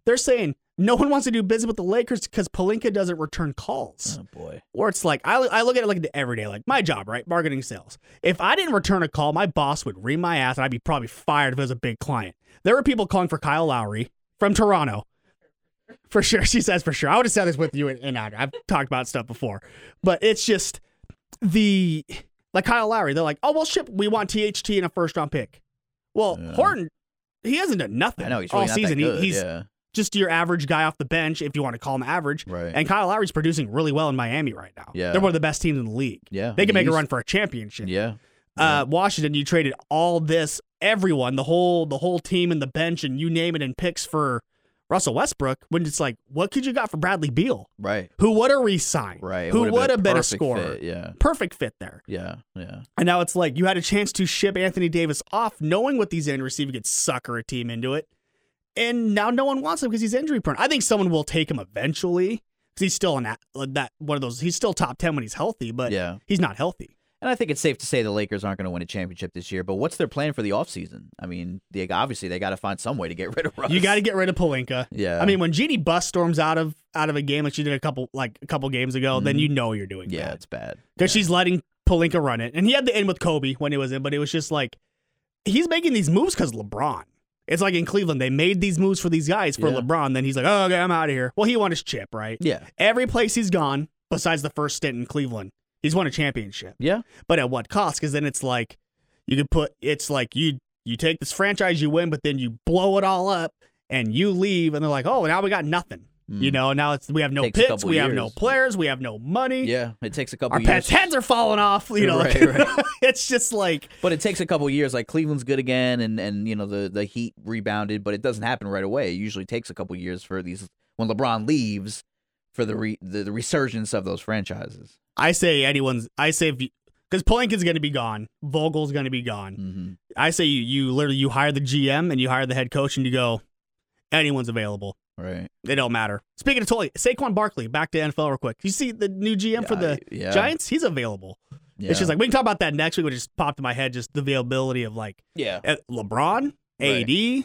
They're saying no one wants to do business with the Lakers because Pelinka doesn't return calls. Oh boy. Or it's like I, I look at it like the everyday, like my job, right? Marketing sales. If I didn't return a call, my boss would ream my ass and I'd be probably fired if it was a big client. There were people calling for Kyle Lowry from Toronto. For sure. She says for sure. I would have said this with you and, and I- I've talked about stuff before. But it's just the like Kyle Lowry, they're like, oh well ship, we want THT and a first round pick. Well, Yeah. Horton, he hasn't done nothing I know he's all really not season. that He- he's yeah, just your average guy off the bench, if you want to call him average. right. And Kyle Lowry's producing really well in Miami right now. Yeah. They're one of the best teams in the league. yeah, They can make a run for a championship. Yeah, Uh, Washington, you traded all this, everyone, the whole the whole team and the bench and you name it, and picks for Russell Westbrook when it's like, what could you got for Bradley Beal? Right. Who would have re-signed? Right. Who would have been a scorer? fit, Yeah. Perfect fit there. Yeah. Yeah. And now it's like you had a chance to ship Anthony Davis off, knowing what these end you could sucker a team into it. And now no one wants him because he's injury prone. I think someone will take him eventually because he's still in that, one of those. He's still top ten when he's healthy, but Yeah. he's not healthy. And I think it's safe to say the Lakers aren't going to win a championship this year. But what's their plan for the offseason? I mean, they, obviously they got to find some way to get rid of Russ. You got to get rid of Pelinka. Yeah. I mean, when Jeanie Buss storms out of out of a game like she did a couple like a couple games ago, then Mhm. you know you're doing yeah, bad. it's bad because Yeah. she's letting Pelinka run it. And he had the end with Kobe when it was in, but it was just like he's making these moves because LeBron. It's like in Cleveland, they made these moves for these guys for Yeah. LeBron. Then he's like, oh, okay, I'm out of here. Well, he won his chip, right? Yeah. Every place he's gone, besides the first stint in Cleveland, he's won a championship. Yeah. But at what cost? Because then it's like you could put it's like you you take this franchise, you win, but then you blow it all up and you leave, and they're like, oh, now we got nothing. You Mm. know, now it's we have no Takes picks, we have no players, we have no money. Yeah. It takes a couple Our years. pets' heads are falling off. You know, Right, right. it's just like But it takes a couple years. Like Cleveland's good again, and and you know the the Heat rebounded, but it doesn't happen right away. It usually takes a couple years for these when LeBron leaves for the re, the, the resurgence of those franchises. I say anyone's. I say because Pelinka's going to be gone, Vogel's going to be gone. hmm I say you you literally you hire the GM and you hire the head coach and you go, anyone's available. Right. They don't matter. Speaking of totally, Saquon Barkley, back to NFL real quick. You see the new GM for the yeah. Giants? He's available. Yeah. It's just like we can talk about that next week. Which just popped in my head, just the availability of like yeah. eh, LeBron, Right. AD,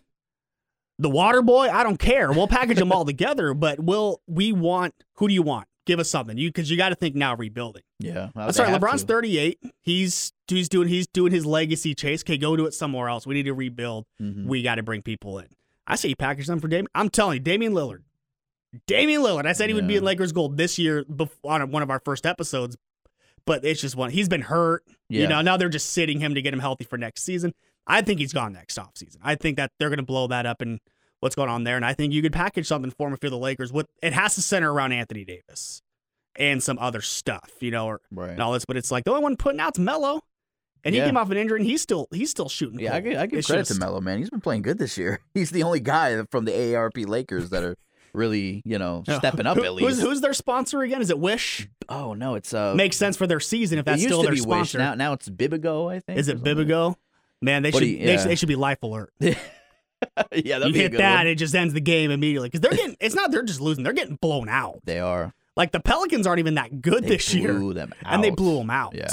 the Water Boy. I don't care. We'll package them all together. But will we want? Who do you want? Give us something. You because you got to think now rebuilding. Yeah. I'm sorry, LeBron's to. 38. He's he's doing he's doing his legacy chase. Okay, go do it somewhere else. We need to rebuild. Mhm. We got to bring people in. I say you package them for Damian. I'm telling you, Damian Lillard. Damian Lillard. I said he would be Yeah. in Lakers gold this year before, on one of our first episodes, but it's just one. He's been hurt. You know, now they're just sitting him to get him healthy for next season. I think he's gone next offseason. I think that they're going to blow that up and what's going on there. And I think you could package something for him if you're the Lakers. With it has to center around Anthony Davis and some other stuff, you know, or Right. and all this. But it's like the only one putting out's Melo, and he Yeah. came off an injury and he's still he's still shooting. Yeah, I give, I give It's credit to just- Melo, man. He's been playing good this year. He's the only guy from the AARP Lakers that are really, you know, stepping up Who- at least. Who's, who's their sponsor again? Is it Wish? oh no, it's uh Makes sense for their season if that's still to their be Wish. sponsor. Now now it's Bibigo, I think. Is it. Bibigo? Man, they should, you- they, yeah. should they should be life alert. yeah, that'd you hit that, one. it just ends the game immediately because they're getting. It's not they're just losing; they're getting blown out. They are. Like the Pelicans aren't even that good They this year, blew them and they blew them out. Yeah.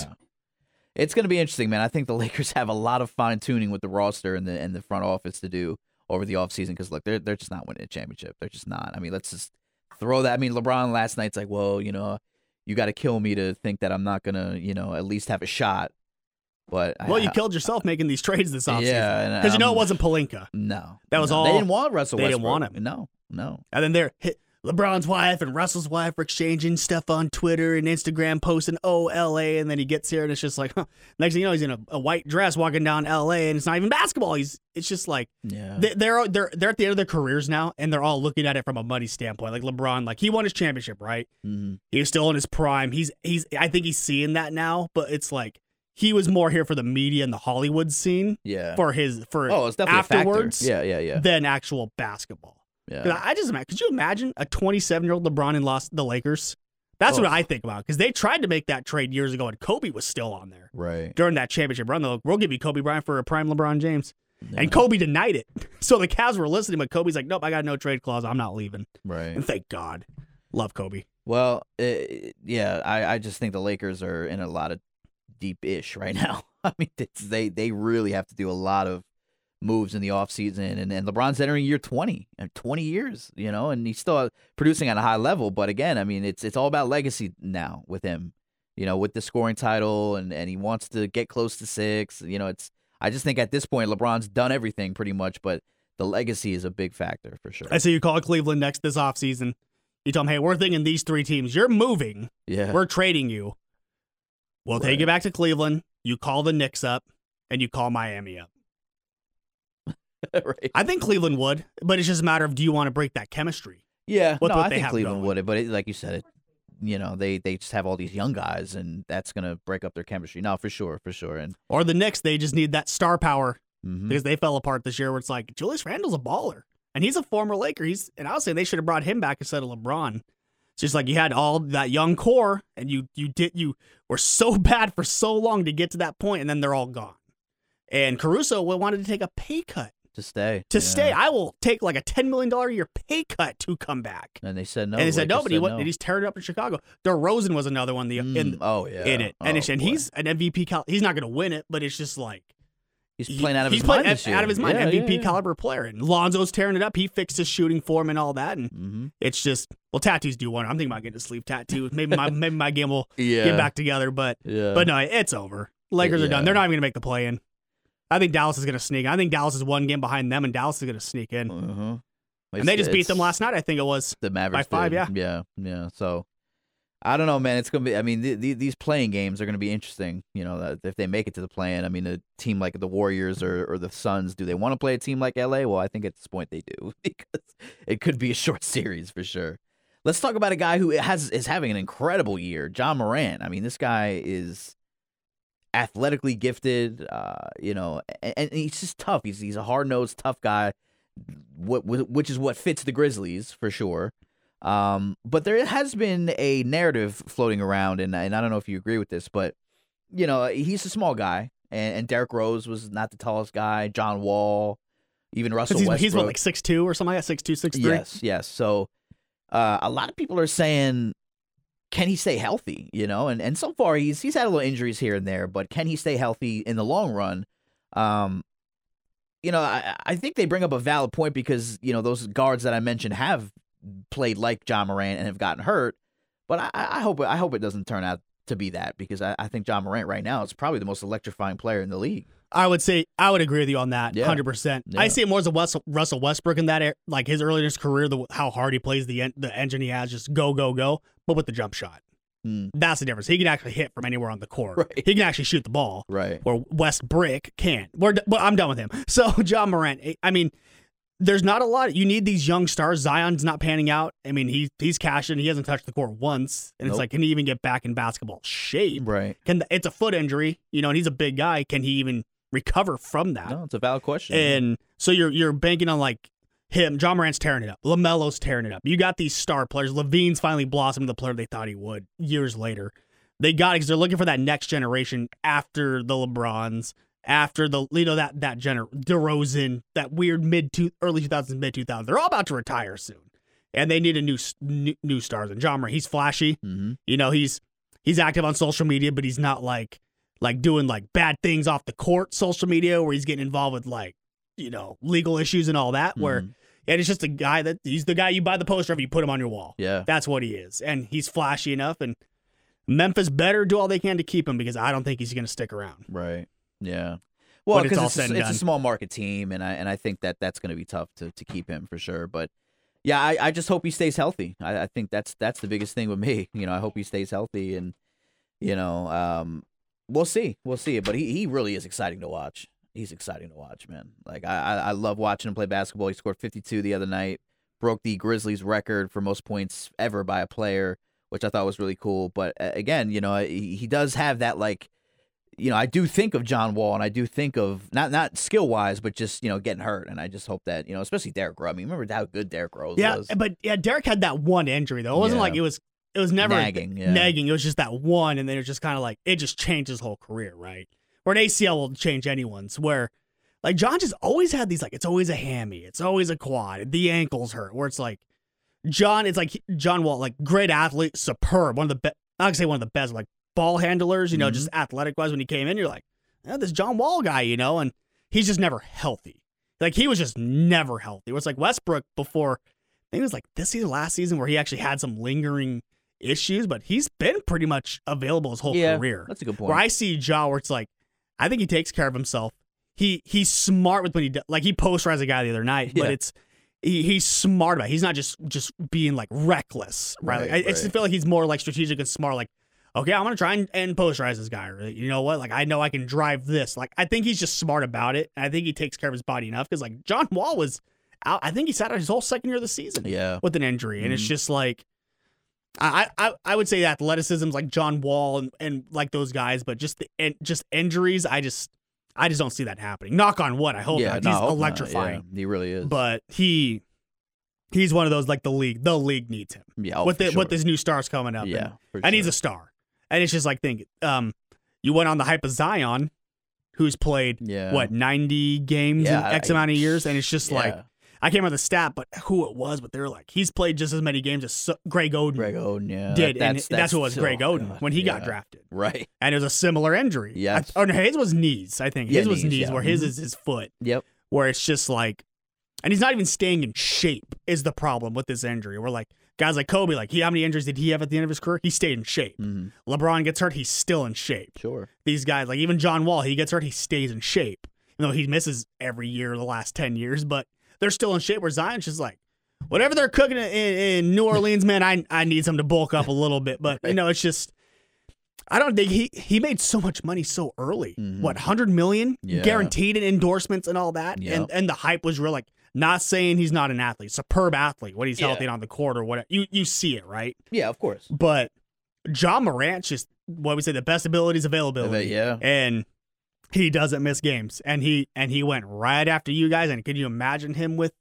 It's going to be interesting, man. I think the Lakers have a lot of fine tuning with the roster and the and the front office to do over the offseason because look, they're they're just not winning a championship. They're just not. I mean, let's just throw that. I mean, LeBron last night's like, well, you know, you got to kill me to think that I'm not gonna, you know, at least have a shot. But I- Well, you I- killed yourself making these trades this offseason. Yeah, because you know it um, wasn't Pelinka, no, That was no. all- They didn't want Russell. they didn't want him. No, no. and then they're hit. LeBron's wife and Russell's wife are exchanging stuff on Twitter and Instagram, posting "Oh LA," and then he gets here and it's just like, huh. next thing you know, he's in a, a white dress walking down LA, and it's not even basketball. He's it's just like Yeah. they, they're they're they're at the end of their careers now, and they're all looking at it from a money standpoint. Like LeBron, like he won his championship, right? hmm He was still in his prime. He's he's I think he's seeing that now, but it's like he was more here for the media and the Hollywood scene Yeah. for his for oh, it's definitely afterwards. Yeah, yeah, yeah. than actual basketball. Yeah. I just imagine. Could you imagine a 27 year old LeBron and lost the Lakers? That's Oh. what I think about because they tried to make that trade years ago and Kobe was still on there Right. during that championship run. They're like, we'll give you Kobe Bryant for a prime LeBron James. Yeah. And Kobe denied it. So the Cavs were listening, but Kobe's like, nope, I got no trade clause. I'm not leaving. Right. And thank God. Love Kobe. Well, uh, yeah, I, I just think the Lakers are in a lot of deep ish right now. I mean, it's, they they really have to do a lot of moves in the offseason. And, and LeBron's entering year 20, 20 years, you know, and he's still producing at a high level. But again, I mean, it's it's all about legacy now with him, you know, with the scoring title, and, and he wants to get close to six. You know, it's I just think at this point, LeBron's done everything pretty much, but the legacy is a big factor for sure. I see you call Cleveland next this offseason. You tell them, hey, we're thinking these three teams. You're moving. Yeah. We're trading you. We'll take Right. you back to Cleveland. You call the Knicks up, and you call Miami up. right. I think Cleveland would, but it's just a matter of do you want to break that chemistry? Yeah, with no, what I they think have Cleveland going. would it, but it, like you said, it, you know, they they just have all these young guys, and that's gonna break up their chemistry. No, for sure, for sure, and Or the Knicks, they just need that star power mhm. because they fell apart this year where it's like, Julius Randle's a baller. and he's a former Laker. He's and I was saying they should have brought him back instead of LeBron. It's just like you had all that young core, and you you did you were so bad for so long to get to that point, and then they're all gone. And Caruso wanted to take a pay cut to stay. to Yeah. stay. I will take like a ten million dollar a year pay cut to come back. And they said no. and they said Lakers no, and he's tearing it up in Chicago. DeRozan was another one. The Mm, in oh yeah. in it, and, Oh, it's, and he's an MVP. Cal- he's not going to win it, but it's just like he's he- playing out of his mind out of his mind. Yeah, MVP yeah, caliber player, and Lonzo's tearing it up. He fixed his shooting form and all that, and Mhm. it's just well, tattoos do one. I'm thinking about getting a sleeve tattoo. Maybe my maybe my game will get back together, but but no, it's over. Lakers are done. They're not even going to make the play in. I think Dallas is going to sneak. I think Dallas is one game behind them, and Dallas is going to sneak in. Uh-huh. and they just beat them last night. I think it was. the Mavericks by five, did. yeah. yeah, yeah. So I don't know, man. It's gonna be. I mean, th- th- these playing games are gonna be interesting. You know, that if they make it to the play-in. I mean, a team like the Warriors or, or the Suns, do they want to play a team like LA? Well, I think at this point they do because it could be a short series for sure. Let's talk about a guy who has is having an incredible year, Ja Morant. I mean, this guy is athletically gifted. Uh, you know, and, and he's just tough. He's he's a hard nosed, tough guy. What which is what fits the Grizzlies for sure. Um, but there has been a narrative floating around, and and I don't know if you agree with this, but you know he's a small guy, and, and Derrick Rose was not the tallest guy. John Wall, even Russell he's, Westbrook. he's what like six two or something like that, six two, six three. Yes, yes. So uh, a lot of people are saying, can he stay healthy? You know, and and so far he's he's had a little injuries here and there, but can he stay healthy in the long run? Um, you know, I I think they bring up a valid point because you know those guards that I mentioned have played like Ja Morant and have gotten hurt, but I, I hope I hope it doesn't turn out to be that because I, I think Ja Morant right now is probably the most electrifying player in the league. I would say I would agree with you on that, Yeah. hundred percent. Yeah. I see it more as a Russell Westbrook in that, air, like his earlier in his career, the how hard he plays the en- the engine he has, just go go go, but with the jump shot. Hmm. That's the difference. He can actually hit from anywhere on the court. Right. He can actually shoot the ball, Right. where Westbrook can't. We're but I'm done with him. So Ja Morant, eh, I mean, there's not a lot. You need these young stars. Zion's not panning out. I mean, he he's cashing. He hasn't touched the court once, and it's like, can he even get back in basketball shape? Right. Can it's a foot injury, you know, and he's a big guy. Can he even recover from that? No, it's a valid question. And so you're you're banking on like him. Ja Morant's tearing it up. LaMelo's tearing it up. You got these star players. LaVine's finally blossomed the player they thought he would years later. They got it because they're looking for that next generation after the LeBrons, after the you know that that gener DeRozan, that weird mid to early 2000s, mid 2000s. They're all about to retire soon, and they need a new new, new stars. And Ja Morant, he's flashy. hmm You know, he's he's active on social media, but he's not like like doing like bad things off the court social media where he's getting involved with like, you know, legal issues and all that. Where Mhm. And it's just a guy that he's the guy you buy the poster of, you put him on your wall. Yeah. That's what he is. And he's flashy enough and Memphis better do all they can to keep him because I don't think he's gonna stick around. Right. Yeah. Well, it's because all it's, it's a small market team, and I and I think that that's going to be tough to, to keep him for sure. But yeah, I, I just hope he stays healthy. I, I think that's that's the biggest thing with me. You know, I hope he stays healthy, and you know, um, we'll see, we'll see. But he, he really is exciting to watch. He's exciting to watch, man. Like I, I love watching him play basketball. He scored 52 the other night, broke the Grizzlies record for most points ever by a player, which I thought was really cool. But again, you know, he, he does have that like you know, I do think of John Wall, and I do think of not not skill wise, but just you know getting hurt, and I just hope that you know, especially Derrick Rose. I mean, remember how good Derrick Rose Yeah, was? Yeah, but yeah, Derek had that one injury though. It wasn't Yeah. like it was it was never Nagging, yeah. nagging. It was just that one, and then it just kind of like it just changed his whole career, right? Where an ACL will change anyone's. Where like John just always had these like it's always a hammy, it's always a quad, the ankles hurt. Where it's like John, it's like John Wall, like great athlete, superb, one of the best. Not gonna say one of the best, like ball handlers, you know, Mhm. just athletic wise. When he came in, you're like, oh, this John Wall guy, you know, and he's just never healthy. Like he was just never healthy. It was like Westbrook before. I think it was like this season, last season, where he actually had some lingering issues, but he's been pretty much available his whole yeah, career. that's a good point. Where I see Ja, where it's like, I think he takes care of himself. He he's smart with when he do- like he posterized a guy the other night, Yeah. but it's he, he's smart about. it. He's not just just being like reckless, right? Right, like, I, I just right. feel like he's more like strategic and smart. Like, okay, I'm gonna try and, and posterize this guy. Or, you know what? Like, I know I can drive this. Like, I think he's just smart about it. I think he takes care of his body enough because like John Wall was out. I think he sat out his whole second year of the season yeah, with an injury, and it's Mhm. just like I, I I would say athleticism's like John Wall and, and like those guys, but just the and just injuries, I just I just don't see that happening. Knock on wood. I hope yeah, not. no, He's hope not. electrifying. Yeah, he really is. But he he's one of those like the league. The league needs him yeah, oh, with the, sure. with these new stars coming up. yeah, and, and he's a star. And it's just like think um, you went on the hype of Zion, who's played yeah, what ninety games Yeah, in X I- amount of years, and it's just like. I can't remember the stat, but who it was, but they're like he's played just as many games as so- Greg Oden Greg Oden, yeah, did, that- and that's, who was oh, Greg Oden God, when he got drafted, Right. and it was a similar injury. Yes. I, or no, his was knees. I think Yeah, his was knees, knees, yeah. where his Mhm. is his foot. Yep. where it's just like, and he's not even staying in shape is the problem with this injury. We're like guys like Kobe, like he, how many injuries did he have at the end of his career? He stayed in shape. hmm LeBron gets hurt, he's still in shape. Sure. These guys, like even John Wall, he gets hurt, he stays in shape. You know, he misses every year the last ten years, but they're still in shape. Where Zion's just like. Whatever they're cooking in, in New Orleans, man, I I need some to bulk up a little bit, but you know, it's just I don't think he he made so much money so early. Mhm. What hundred million Yeah. guaranteed in endorsements and all that, Yep. and and the hype was real. Like not saying he's not an athlete, superb athlete when he's Yeah. healthy on the court or whatever. You you see it right, Yeah, of course. but Ja Morant just what we say the best abilities availability, Yeah. and he doesn't miss games, and he and he went right after you guys. And can you imagine him with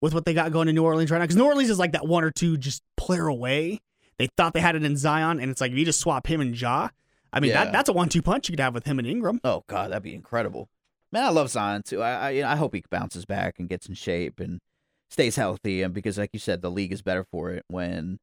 with what they got going in New Orleans right now? Because New Orleans is like that one or two just player away. They thought they had it in Zion, and it's like if you just swap him and Ja. I mean, Yeah. that, that's a one-two punch you could have with him and Ingram. Oh God, that'd be incredible. Man, I love Zion too. I I, you know, I hope he bounces back and gets in shape and stays healthy. And because, like you said, the league is better for it when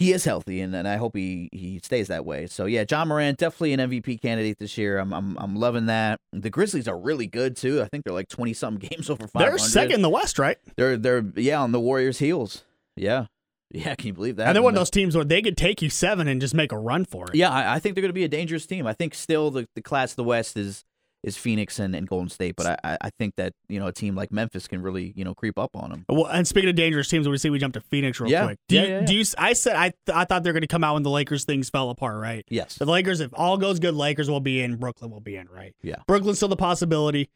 he is healthy, and, and I hope he he stays that way. So yeah, Ja Morant definitely an MVP candidate this year. I'm I'm I'm loving that. The Grizzlies are really good too. I think they're like twenty something games over five. They're second in the West, right? They're they're yeah on the Warriors' heels. Yeah, yeah. Can you believe that? and they're one of those teams where they could take you seven and just make a run for it. Yeah, I, I think they're going to be a dangerous team. I think still the, the class of the West is is Phoenix and, and Golden State, but I, I- think that you know a team like Memphis can really you know creep up on them. Well, and speaking of dangerous teams, we see we jump to Phoenix real Yeah. quick. Do Yeah, you, yeah. do you? I said I th- I thought they're going to come out when the Lakers things fell apart, right? Yes. The Lakers, if all goes good, Lakers will be in. Brooklyn will be in, right? Yeah. Brooklyn's still the possibility.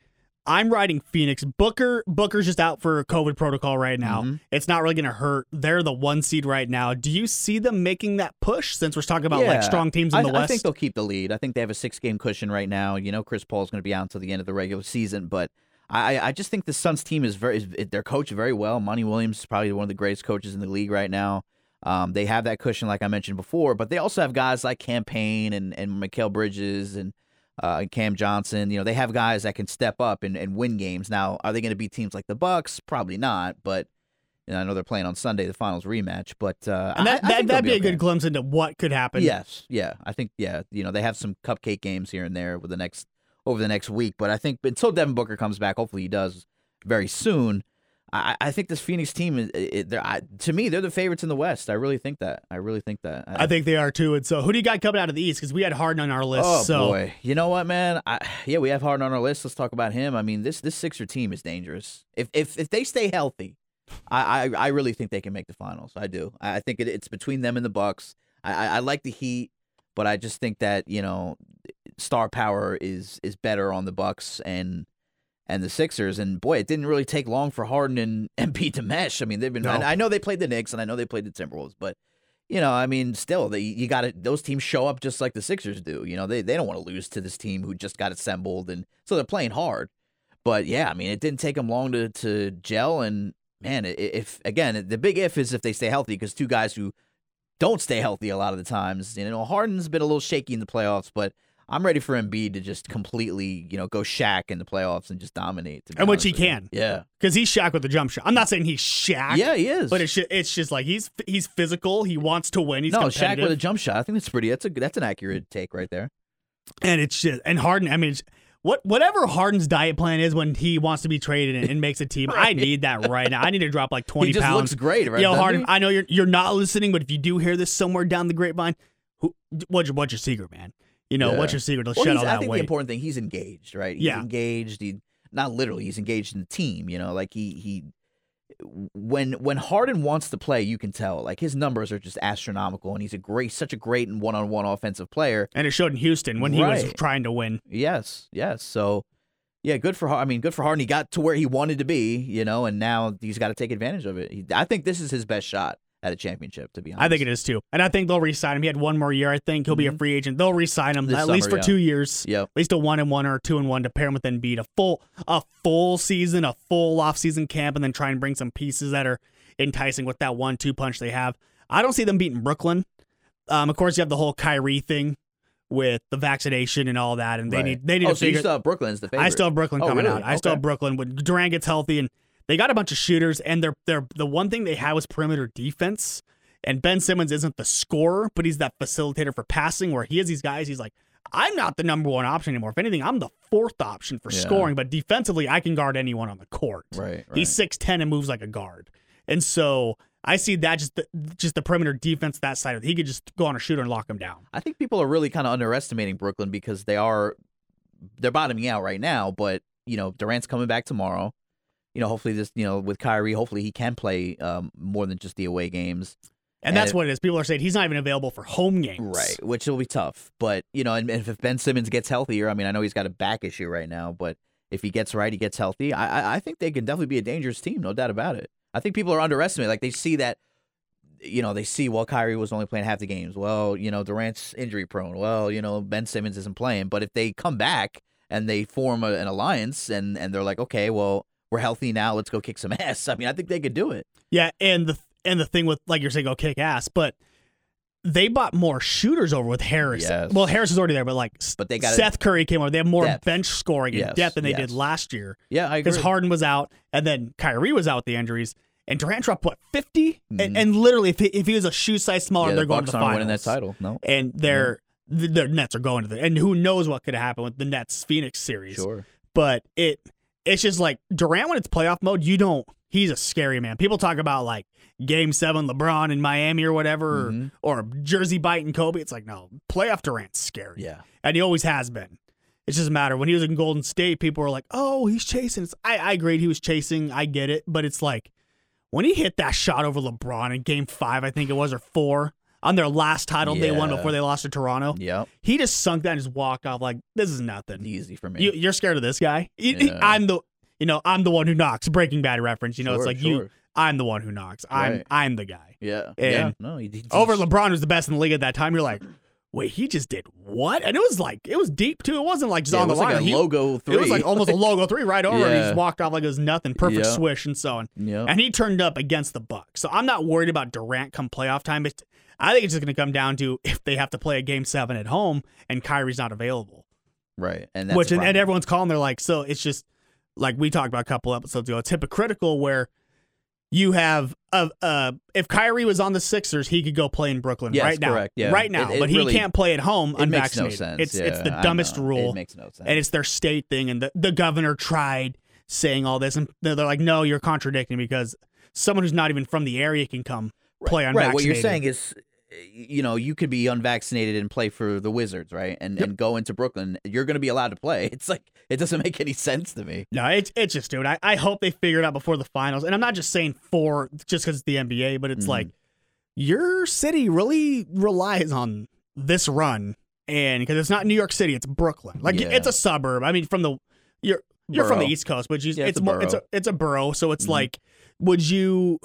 I'm riding Phoenix. Booker Booker's just out for COVID protocol right now. Mhm. It's not really going to hurt. They're the one seed right now. Do you see them making that push? Since we're talking about Yeah. like strong teams in I, the West, I think they'll keep the lead. I think they have a six game cushion right now. You know, Chris Paul's going to be out until the end of the regular season, but I, I just think the Suns team is very, is, they're coached very well. Monty Williams is probably one of the greatest coaches in the league right now. Um, they have that cushion, like I mentioned before, but they also have guys like Cam Payne and, and Mikal Bridges and uh, Cam Johnson. You know, they have guys that can step up and, and win games. Now, are they going to beat teams like the Bucks? Probably not, but you know, I know they're playing on Sunday, the finals rematch. But uh, and I- that, I think that'd be, a okay. good glimpse into what could happen. Yes, yeah, I think yeah, you know they have some cupcake games here and there with the next over the next week, but I think until Devin Booker comes back, hopefully he does very soon. I, I think this Phoenix team is it, I, to me they're the favorites in the West. I really think that. I really think that. I think they are too. And so, who do you got coming out of the East? Because we had Harden on our list. Oh so boy, you know what, man? I, yeah, we have Harden on our list. Let's talk about him. I mean, this this Sixer team is dangerous. If if if they stay healthy, I I, I really think they can make the finals. I do. I, I think it, it's between them and the Bucks. I, I I like the Heat, but I just think that you know, star power is is better on the Bucks and and the Sixers. And boy, it didn't really take long for Harden and Embiid to mesh. I mean, they've been. No. I, I know they played the Knicks and I know they played the Timberwolves, but you know, I mean, still, they, you got to those teams show up just like the Sixers do. You know, they they don't want to lose to this team who just got assembled, and so they're playing hard. But yeah, I mean, it didn't take them long to to gel, and man, if again, the big if is if they stay healthy, because two guys who don't stay healthy a lot of the times, you know, Harden's been a little shaky in the playoffs, but I'm ready for Embiid to just completely, you know, go Shaq in the playoffs and just dominate. And which he you. can. Yeah, because he's Shaq with the jump shot. I'm not saying he's Shaq. yeah, he is. But it's just, it's just like he's he's physical. He wants to win. He's no Shaq with a jump shot. I think that's pretty. That's a that's an accurate take right there. and it's just and Harden. I mean, what whatever Harden's diet plan is when he wants to be traded and, and makes a team, I need that right now. I need to drop like twenty he just pounds. looks great, right? Yo, doesn't Harden, he? I know you're you're not listening, but if you do hear this somewhere down the grapevine, who what's your what's your secret, man? You know Yeah. what's your secret? Let's Well, shed all I that think the important thing he's engaged, right? He's Yeah. engaged. He not literally. He's engaged in the team. You know, like he he when when Harden wants to play, you can tell. Like his numbers are just astronomical, and he's a great, such a great and one on one offensive player. and it showed in Houston when he was trying to win. Yes, yes. So. Yeah, good for I mean, good for Harden. He got to where he wanted to be, you know, and now he's got to take advantage of it. He, I think this is his best shot at a championship. To be honest, I think it is too, and I think they'll re-sign him. He had one more year. I think he'll be a Mhm. free agent. They'll re-sign him This at least for yeah. two years. Yep. At least a one and one or a two and one to pair him with Embiid. A full a full season, a full off season camp, and then try and bring some pieces that are enticing with that one two punch they have. I don't see them beating Brooklyn. Um, of course, you have the whole Kyrie thing with the vaccination and all that, and they Right. need they need oh, to so you still have Brooklyn as the favorite. I still have Brooklyn Oh, coming really? out. I still have Brooklyn when Durant gets healthy, and they got a bunch of shooters, and they're they're the one thing they have is perimeter defense. And Ben Simmons isn't the scorer, but he's that facilitator for passing. Where he is these guys, he's like, I'm not the number one option anymore. If anything, I'm the fourth option for Yeah. scoring. But defensively, I can guard anyone on the court. Right. right. He's six ten and moves like a guard, and so I see that just the, just the perimeter defense that side of it. He could just go on a shooter and lock him down. I think people are really kind of underestimating Brooklyn because they are they're bottoming out right now, but you know, Durant's coming back tomorrow. You know, hopefully this, you know, with Kyrie, hopefully he can play um, more than just the away games. And that's And- what it is. People are saying he's not even available for home games. Right, which will be tough. But, you know, and, and if Ben Simmons gets healthier, I mean, I know he's got a back issue right now, but if he gets right, he gets healthy, I, I, I think they can definitely be a dangerous team, no doubt about it. I think people are underestimating. Like, they see that, you know, they see, well, Kyrie was only playing half the games. Well, you know, Durant's injury prone. Well, you know, Ben Simmons isn't playing. But if they come back and they form a, an alliance and, and they're like, okay, well, we're healthy now, let's go kick some ass. I mean, I think they could do it. Yeah, and the and the thing with like you're saying, go kick ass, but they bought more shooters over with Harris. Yes. Well, Harris is already there, but like But they got Seth Curry came over. They have more Depth. bench scoring and Yes, depth than they yes. did last year Yeah, I agree. because Harden was out, and then Kyrie was out with the injuries, and Durant dropped what 50, Mhm. and, and literally if he, if he was a shoe size smaller, yeah, they're the going Bucks to the finals. winning that title. No. and they're the, the Nets are going to the and who knows what could happen with the Nets Phoenix series. Sure. but it it's just like Durant when it's playoff mode, you don't. He's a scary man. People talk about like Game Seven, LeBron in Miami or whatever, Mhm. or, or Jersey biting Kobe. It's like no, playoff Durant's scary, Yeah. and he always has been. It's just a matter when he was in Golden State, people were like, "Oh, he's chasing." It's, I I agreed he was chasing. I get it, but it's like when he hit that shot over LeBron in Game Five, I think it was or four on their last title they won Yeah. before they lost to Toronto. Yep. He just sunk that and just walked off like this is nothing. Easy for me. You, you're scared of this guy. Yeah. I'm the, you know, I'm the one who knocks. Breaking Bad reference. You know, it's Sure, like you. sure. I'm the one who knocks. I'm, Right. I'm the guy. Yeah. And yeah. No, he, he, Over LeBron, was the best in the league at that time. You're like, wait, he just did what? And it was like, it was deep too. It wasn't like just yeah, on it the was line. like a He- logo three. It was like almost a logo three right over. And he Yeah. just walked off like it was nothing. Perfect Yeah. swish and so on. yeah. And he turned up against the Bucks. So I'm not worried about Durant come playoff time. It's, I think it's just going to come down to if they have to play a game seven at home and Kyrie's not available. right. And that's which and, and everyone's calling. They're like, so it's just like we talked about a couple episodes ago. It's hypocritical where you have uh, uh if Kyrie was on the Sixers, he could go play in Brooklyn Yes, right now, yeah. right now, It- it but he really- can't play at home it makes no unvaccinated. sense. It's it's the dumbest rule, It makes no sense. and it's their state thing. And the the governor tried saying all this, and they're, they're like, no, you're contradicting because someone who's not even from the area can come play unvaccinated. right. What you're saying is, you know, you could be unvaccinated and play for the Wizards, right? And and go into Brooklyn. You're going to be allowed to play. It's like it doesn't make any sense to me. No, it's it's just dude. I, I hope they figure it out before the finals. And I'm not just saying for just because it's the NBA, but it's Mhm. like your city really relies on this run, and because it's not New York City, it's Brooklyn. Like Yeah. it's a suburb. I mean, from the you're you're from the East Coast, but you, Yeah, it's, it's a more it's a borough. it's a borough. So it's Mhm. like, would you?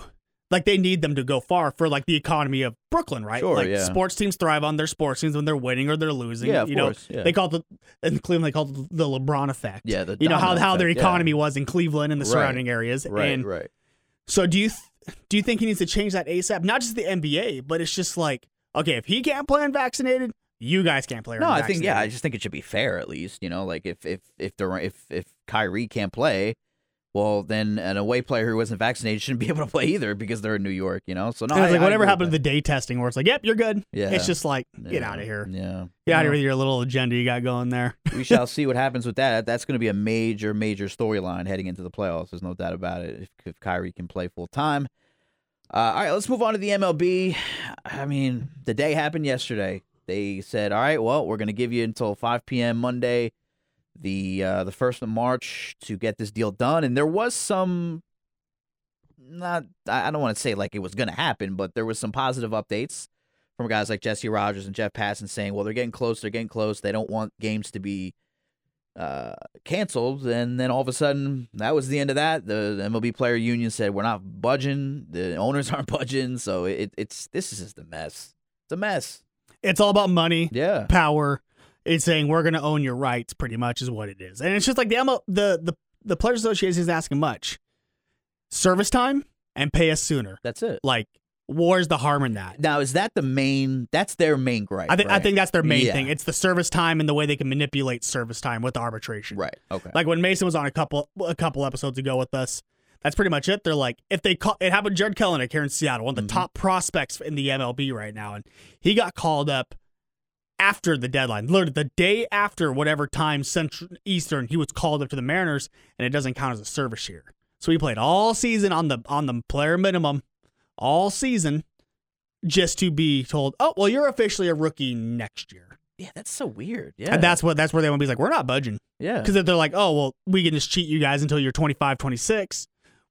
Like they need them to go far for like the economy of Brooklyn, right? Sure, like yeah. sports teams thrive on their sports teams when they're winning or they're losing. Yeah, of you know, course. yeah. they call it the in Cleveland they call it the LeBron effect yeah. The you know how how their effect, yeah. economy was in Cleveland and the Right. surrounding areas. Right. and right. so do you th- do you think he needs to change that ASAP? Not just the NBA, but it's just like okay, if he can't play unvaccinated, you guys can't play. No, I think yeah. I just think it should be fair at least. You know, like if if if the if if Kyrie can't play, well then an away player who wasn't vaccinated shouldn't be able to play either because they're in New York. You know, so no. And it's I- like whatever happened to the day testing, where it's like, yep, you're good. Yeah. It's just like get Yeah. out of here, Yeah. get out of here with your little agenda you got going there. we shall see what happens with that. That's going to be a major, major storyline heading into the playoffs. There's no doubt about it. If, if Kyrie can play full time. Uh, all right, let's move on to the MLB. I mean, the day happened yesterday. They said, "All right, well, we're going to give you until 5 p.m. Monday, the uh, the first of March, to get this deal done." And there was some, not I don't want to say like it was going to happen, but there was some positive updates from guys like Jesse Rogers and Jeff Passan saying, "Well, they're getting close. They're getting close. They don't want games to be uh, canceled, and then all of a sudden that was the end of that. The, the MLB Player Union said we're not budging. The owners aren't budging, so it, it's this is just a mess. It's a mess. It's all about money, Yeah. power. It's saying we're going to own your rights, pretty much is what it is. And it's just like the ML, the the the Players Association is asking much. Service time and pay us sooner. That's it. Like, where's the harm in that? Now is that the main? That's their main gripe. I think I think that's their main Yeah. thing. It's the service time and the way they can manipulate service time with arbitration. right. Okay. Like when Mason was on a couple a couple episodes ago with us, that's pretty much it. They're like, if they call, it happened. Jarred Kelenic here in Seattle, one of the Mhm. top prospects in the MLB right now, and he got called up after the deadline, literally the day after whatever time Central Eastern, he was called up to the Mariners, and it doesn't count as a service year. So he played all season on the on the player minimum, all season, just to be told, oh well, you're officially a rookie next year. yeah, that's so weird. Yeah. And that's what that's where they want to be like, we're not budging. yeah. Because if they're like, oh, well, we can just cheat you guys until you're 25, 26.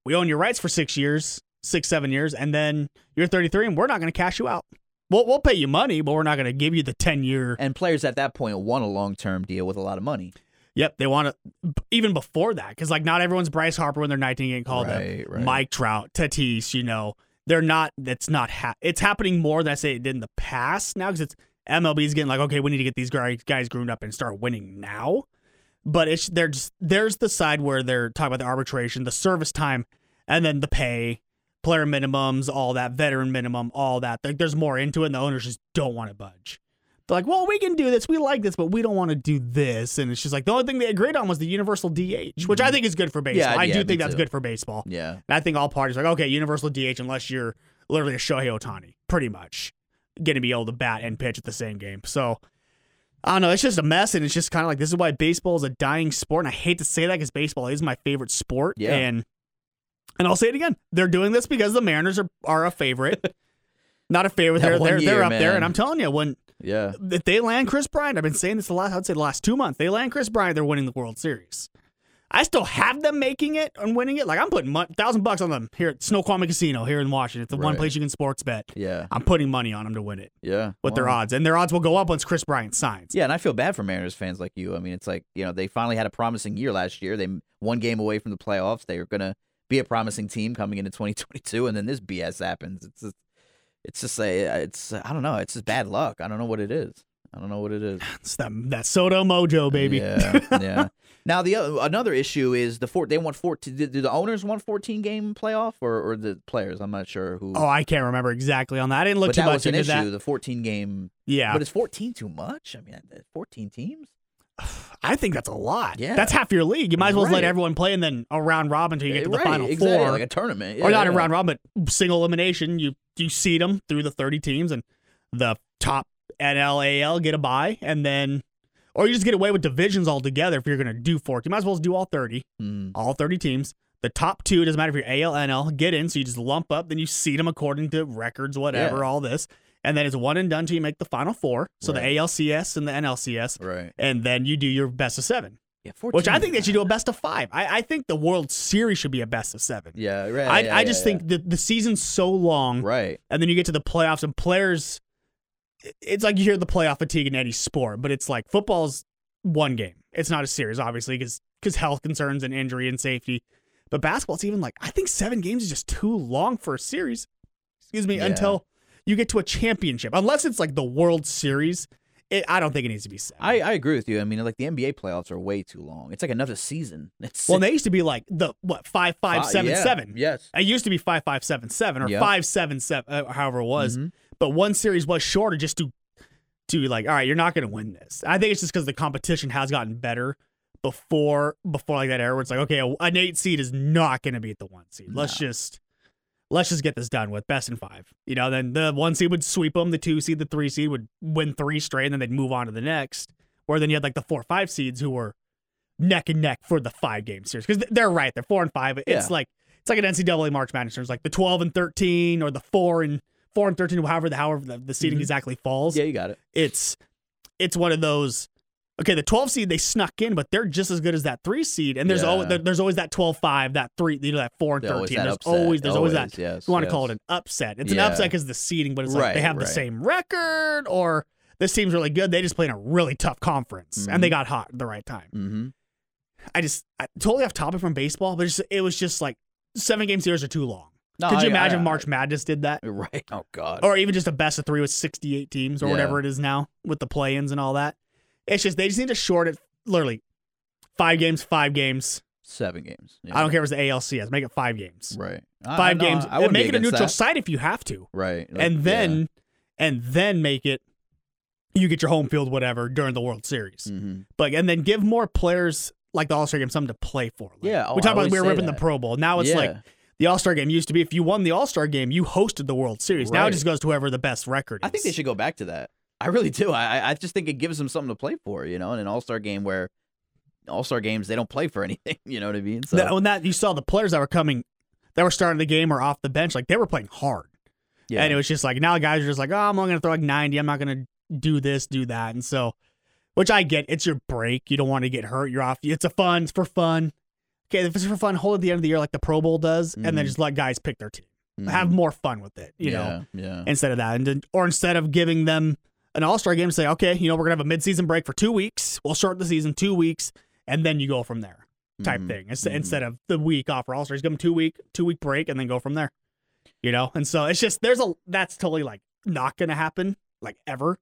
We own your rights for six years, six, seven years, and then you're 33, and we're not going to cash you out. We'll, we'll pay you money, but we're not going to give you the 10 year. And players at that point want a long term deal with a lot of money. Yep, they want to, even before that, because like not everyone's Bryce Harper when they're 19 getting called Right, up. right. Mike Trout, Tatis, you know, they're not, that's not, ha- it's happening more than I say it did in the past now because it's MLB's getting like, okay, we need to get these guys, guys groomed up and start winning now. But it's there's there's the side where they're talking about the arbitration, the service time, and then the pay, player minimums, all that, veteran minimum, all that. Like, there's more into it, and the owners just don't want to budge. They're like, well, we can do this, we like this, but we don't want to do this. And it's just like the only thing they agreed on was the universal DH, which I think is good for baseball. Mm-hmm. Yeah, I yeah, do think that's too. good for baseball. Yeah. And I think all parties are like, okay, universal DH unless you're literally a Shohei Ohtani, pretty much, going to be able to bat and pitch at the same game. So I don't know. It's just a mess, and it's just kind of like this is why baseball is a dying sport. And I hate to say that because baseball is my favorite sport. Yeah. And and I'll say it again. They're doing this because the Mariners are are a favorite. Not a favorite. That They're they're, they're year, up there, and I'm telling you, when Yeah. if they land Kris Bryant, I've been saying this the last I'd say the last two months. They land Kris Bryant, they're winning the World Series. I still have them making it and winning it. Like I'm putting a thousand bucks on them here at Snoqualmie Casino here in Washington. It's the one place you can sports bet. Yeah. I'm putting money on them to win it Yeah. with their odds, and their odds will go up once Kris Bryant signs. Yeah, and I feel bad for Mariners fans like you. I mean, it's like you know they finally had a promising year last year. They one game away from the playoffs. They were gonna be a promising team coming into 2022, and then this BS happens. It's just, it's just a, it's I don't know. It's just bad luck. I don't know what it is. I don't know what it is. It's that that SoDo mojo, baby. Yeah, yeah. Now the other, another issue is the four. They want 14. Do do the owners want 14 game playoff or, or the players? I'm not sure who. oh, I can't remember exactly on that. I didn't look but too that much was an into issue. that. The 14 game. Yeah, But is 14 too much? I mean, 14 teams. I think that's a lot. Yeah. that's half your league. You might as well just let everyone play and then a round robin until you get to the right, final exactly, four. like a tournament, or Yeah, not a round robin, but single elimination. You you seed them through the thirty teams, and the top NLAL get a bye, and then or you just get away with divisions altogether if you're going to do four. You might as well do all thirty, Mm. all thirty teams. The top two doesn't matter if you're AL, NL, get in. So you just lump up, then you seed them according to records, whatever, Yeah. all this, and then it's one and done till you make the final four. So Right. the ALCS and the NLCS, Right. and then you do your best of seven, Yeah, 14 which I think they should do a best of five. I, I think the World Series should be a best of seven. Yeah, right. I, yeah, I just yeah. think that the season's so long, Right. and then you get to the playoffs, and players, it's like you hear the playoff fatigue in any sport, but it's like football's one game. It's not a series, obviously, because health concerns and injury and safety. But basketball's even like I think seven games is just too long for a series. Excuse me, Yeah. until you get to a championship, unless it's like the World Series. It, I don't think it needs to be seven. I, I agree with you. I mean, like the NBA playoffs are way too long. It's like another season. It's well, they used to be like the what five five Fi- seven yeah, seven. Yes. It used to be five five seven seven or Yep. five seven seven, uh, however it was. Mhm. But one series was shorter just to to like, all right, you're not going to win this. I think it's just because the competition has gotten better before before like that era where it's like, okay, an eight seed is not going to beat the one seed. Let's just let's just get this done with best in five. You know, then the one seed would sweep them, the two seed, the three seed would win three straight, and then they'd move on to the next. Where then you had like the four five seeds who were neck and neck for the five game series because they're right, they're four and five. It's Yeah. like it's like an NCAA March Madness. It's like the twelve and thirteen or the four and four and thirteen, however the however the, the seeding Mhm. exactly falls. Yeah, you got it. It's it's one of those. Okay, the 12 seed they snuck in, but they're just as good as that three seed. And there's Yeah. always there's always that 12-5, that three, you know, that four and always thirteen. that There's upset. always there's always, that. Yes, You want to yes. call it an upset? It's an upset because the seeding, but it's like they Right, have the same record, or this team's really good. They just play in a really tough conference, and they got hot at the right time. Mm-hmm. I just I, totally off topic from baseball, but just, it was just like seven game series are too long. No, Could you I- imagine I- if March Madness did that? Right. Oh God. Or even just a best of three with 68 teams or Yeah. whatever it is now with the play ins and all that. It's just, they just need to short it literally five games, five games. Seven games. Yeah. I don't care if it's the ALCS, make it five games. Right. I- I Five know, games. I make it a neutral that. site if you have to. Right. Like, and then, and then make it, you get your home field, whatever, during the World Series. Yeah. Mhm. But and then give more players like the All Star game something to play for. Like, Yeah, oh, we I talked about we were ripping that. the Pro Bowl. Now it's Yeah. like the All Star game used to be if you won the All Star game, you hosted the World Series. Now it just goes to whoever the best record is. I think they should go back to that. I really do. I I- just think it gives them something to play for. You know, in an All Star game where All Star games they don't play for anything. You know what I mean? So That- when that you saw the players that were coming, that were starting the game or off the bench, like they were playing hard. yeah. And it was just like now guys are just like, oh, I'm only gonna throw like 90. I'm not gonna do this, do that, and so, which I get. It's your break. You don't want to get hurt. You're off. It's a fun. It's for fun. Okay, if it's for fun, hold it at the end of the year like the Pro Bowl does, and then Mhm. just let guys pick their team. Mhm. Have more fun with it. You know, yeah, yeah. instead of that, and or instead of giving them an All Star game, and say, okay, you know, we're gonna have a midseason break for two weeks. We'll start the season two weeks, and then you go from there, type Mhm. thing. Instead, Mhm. instead of the week off for All Stars, give them two week two week break, and then go from there. You know, and so it's just there's a that's totally like not gonna happen like ever,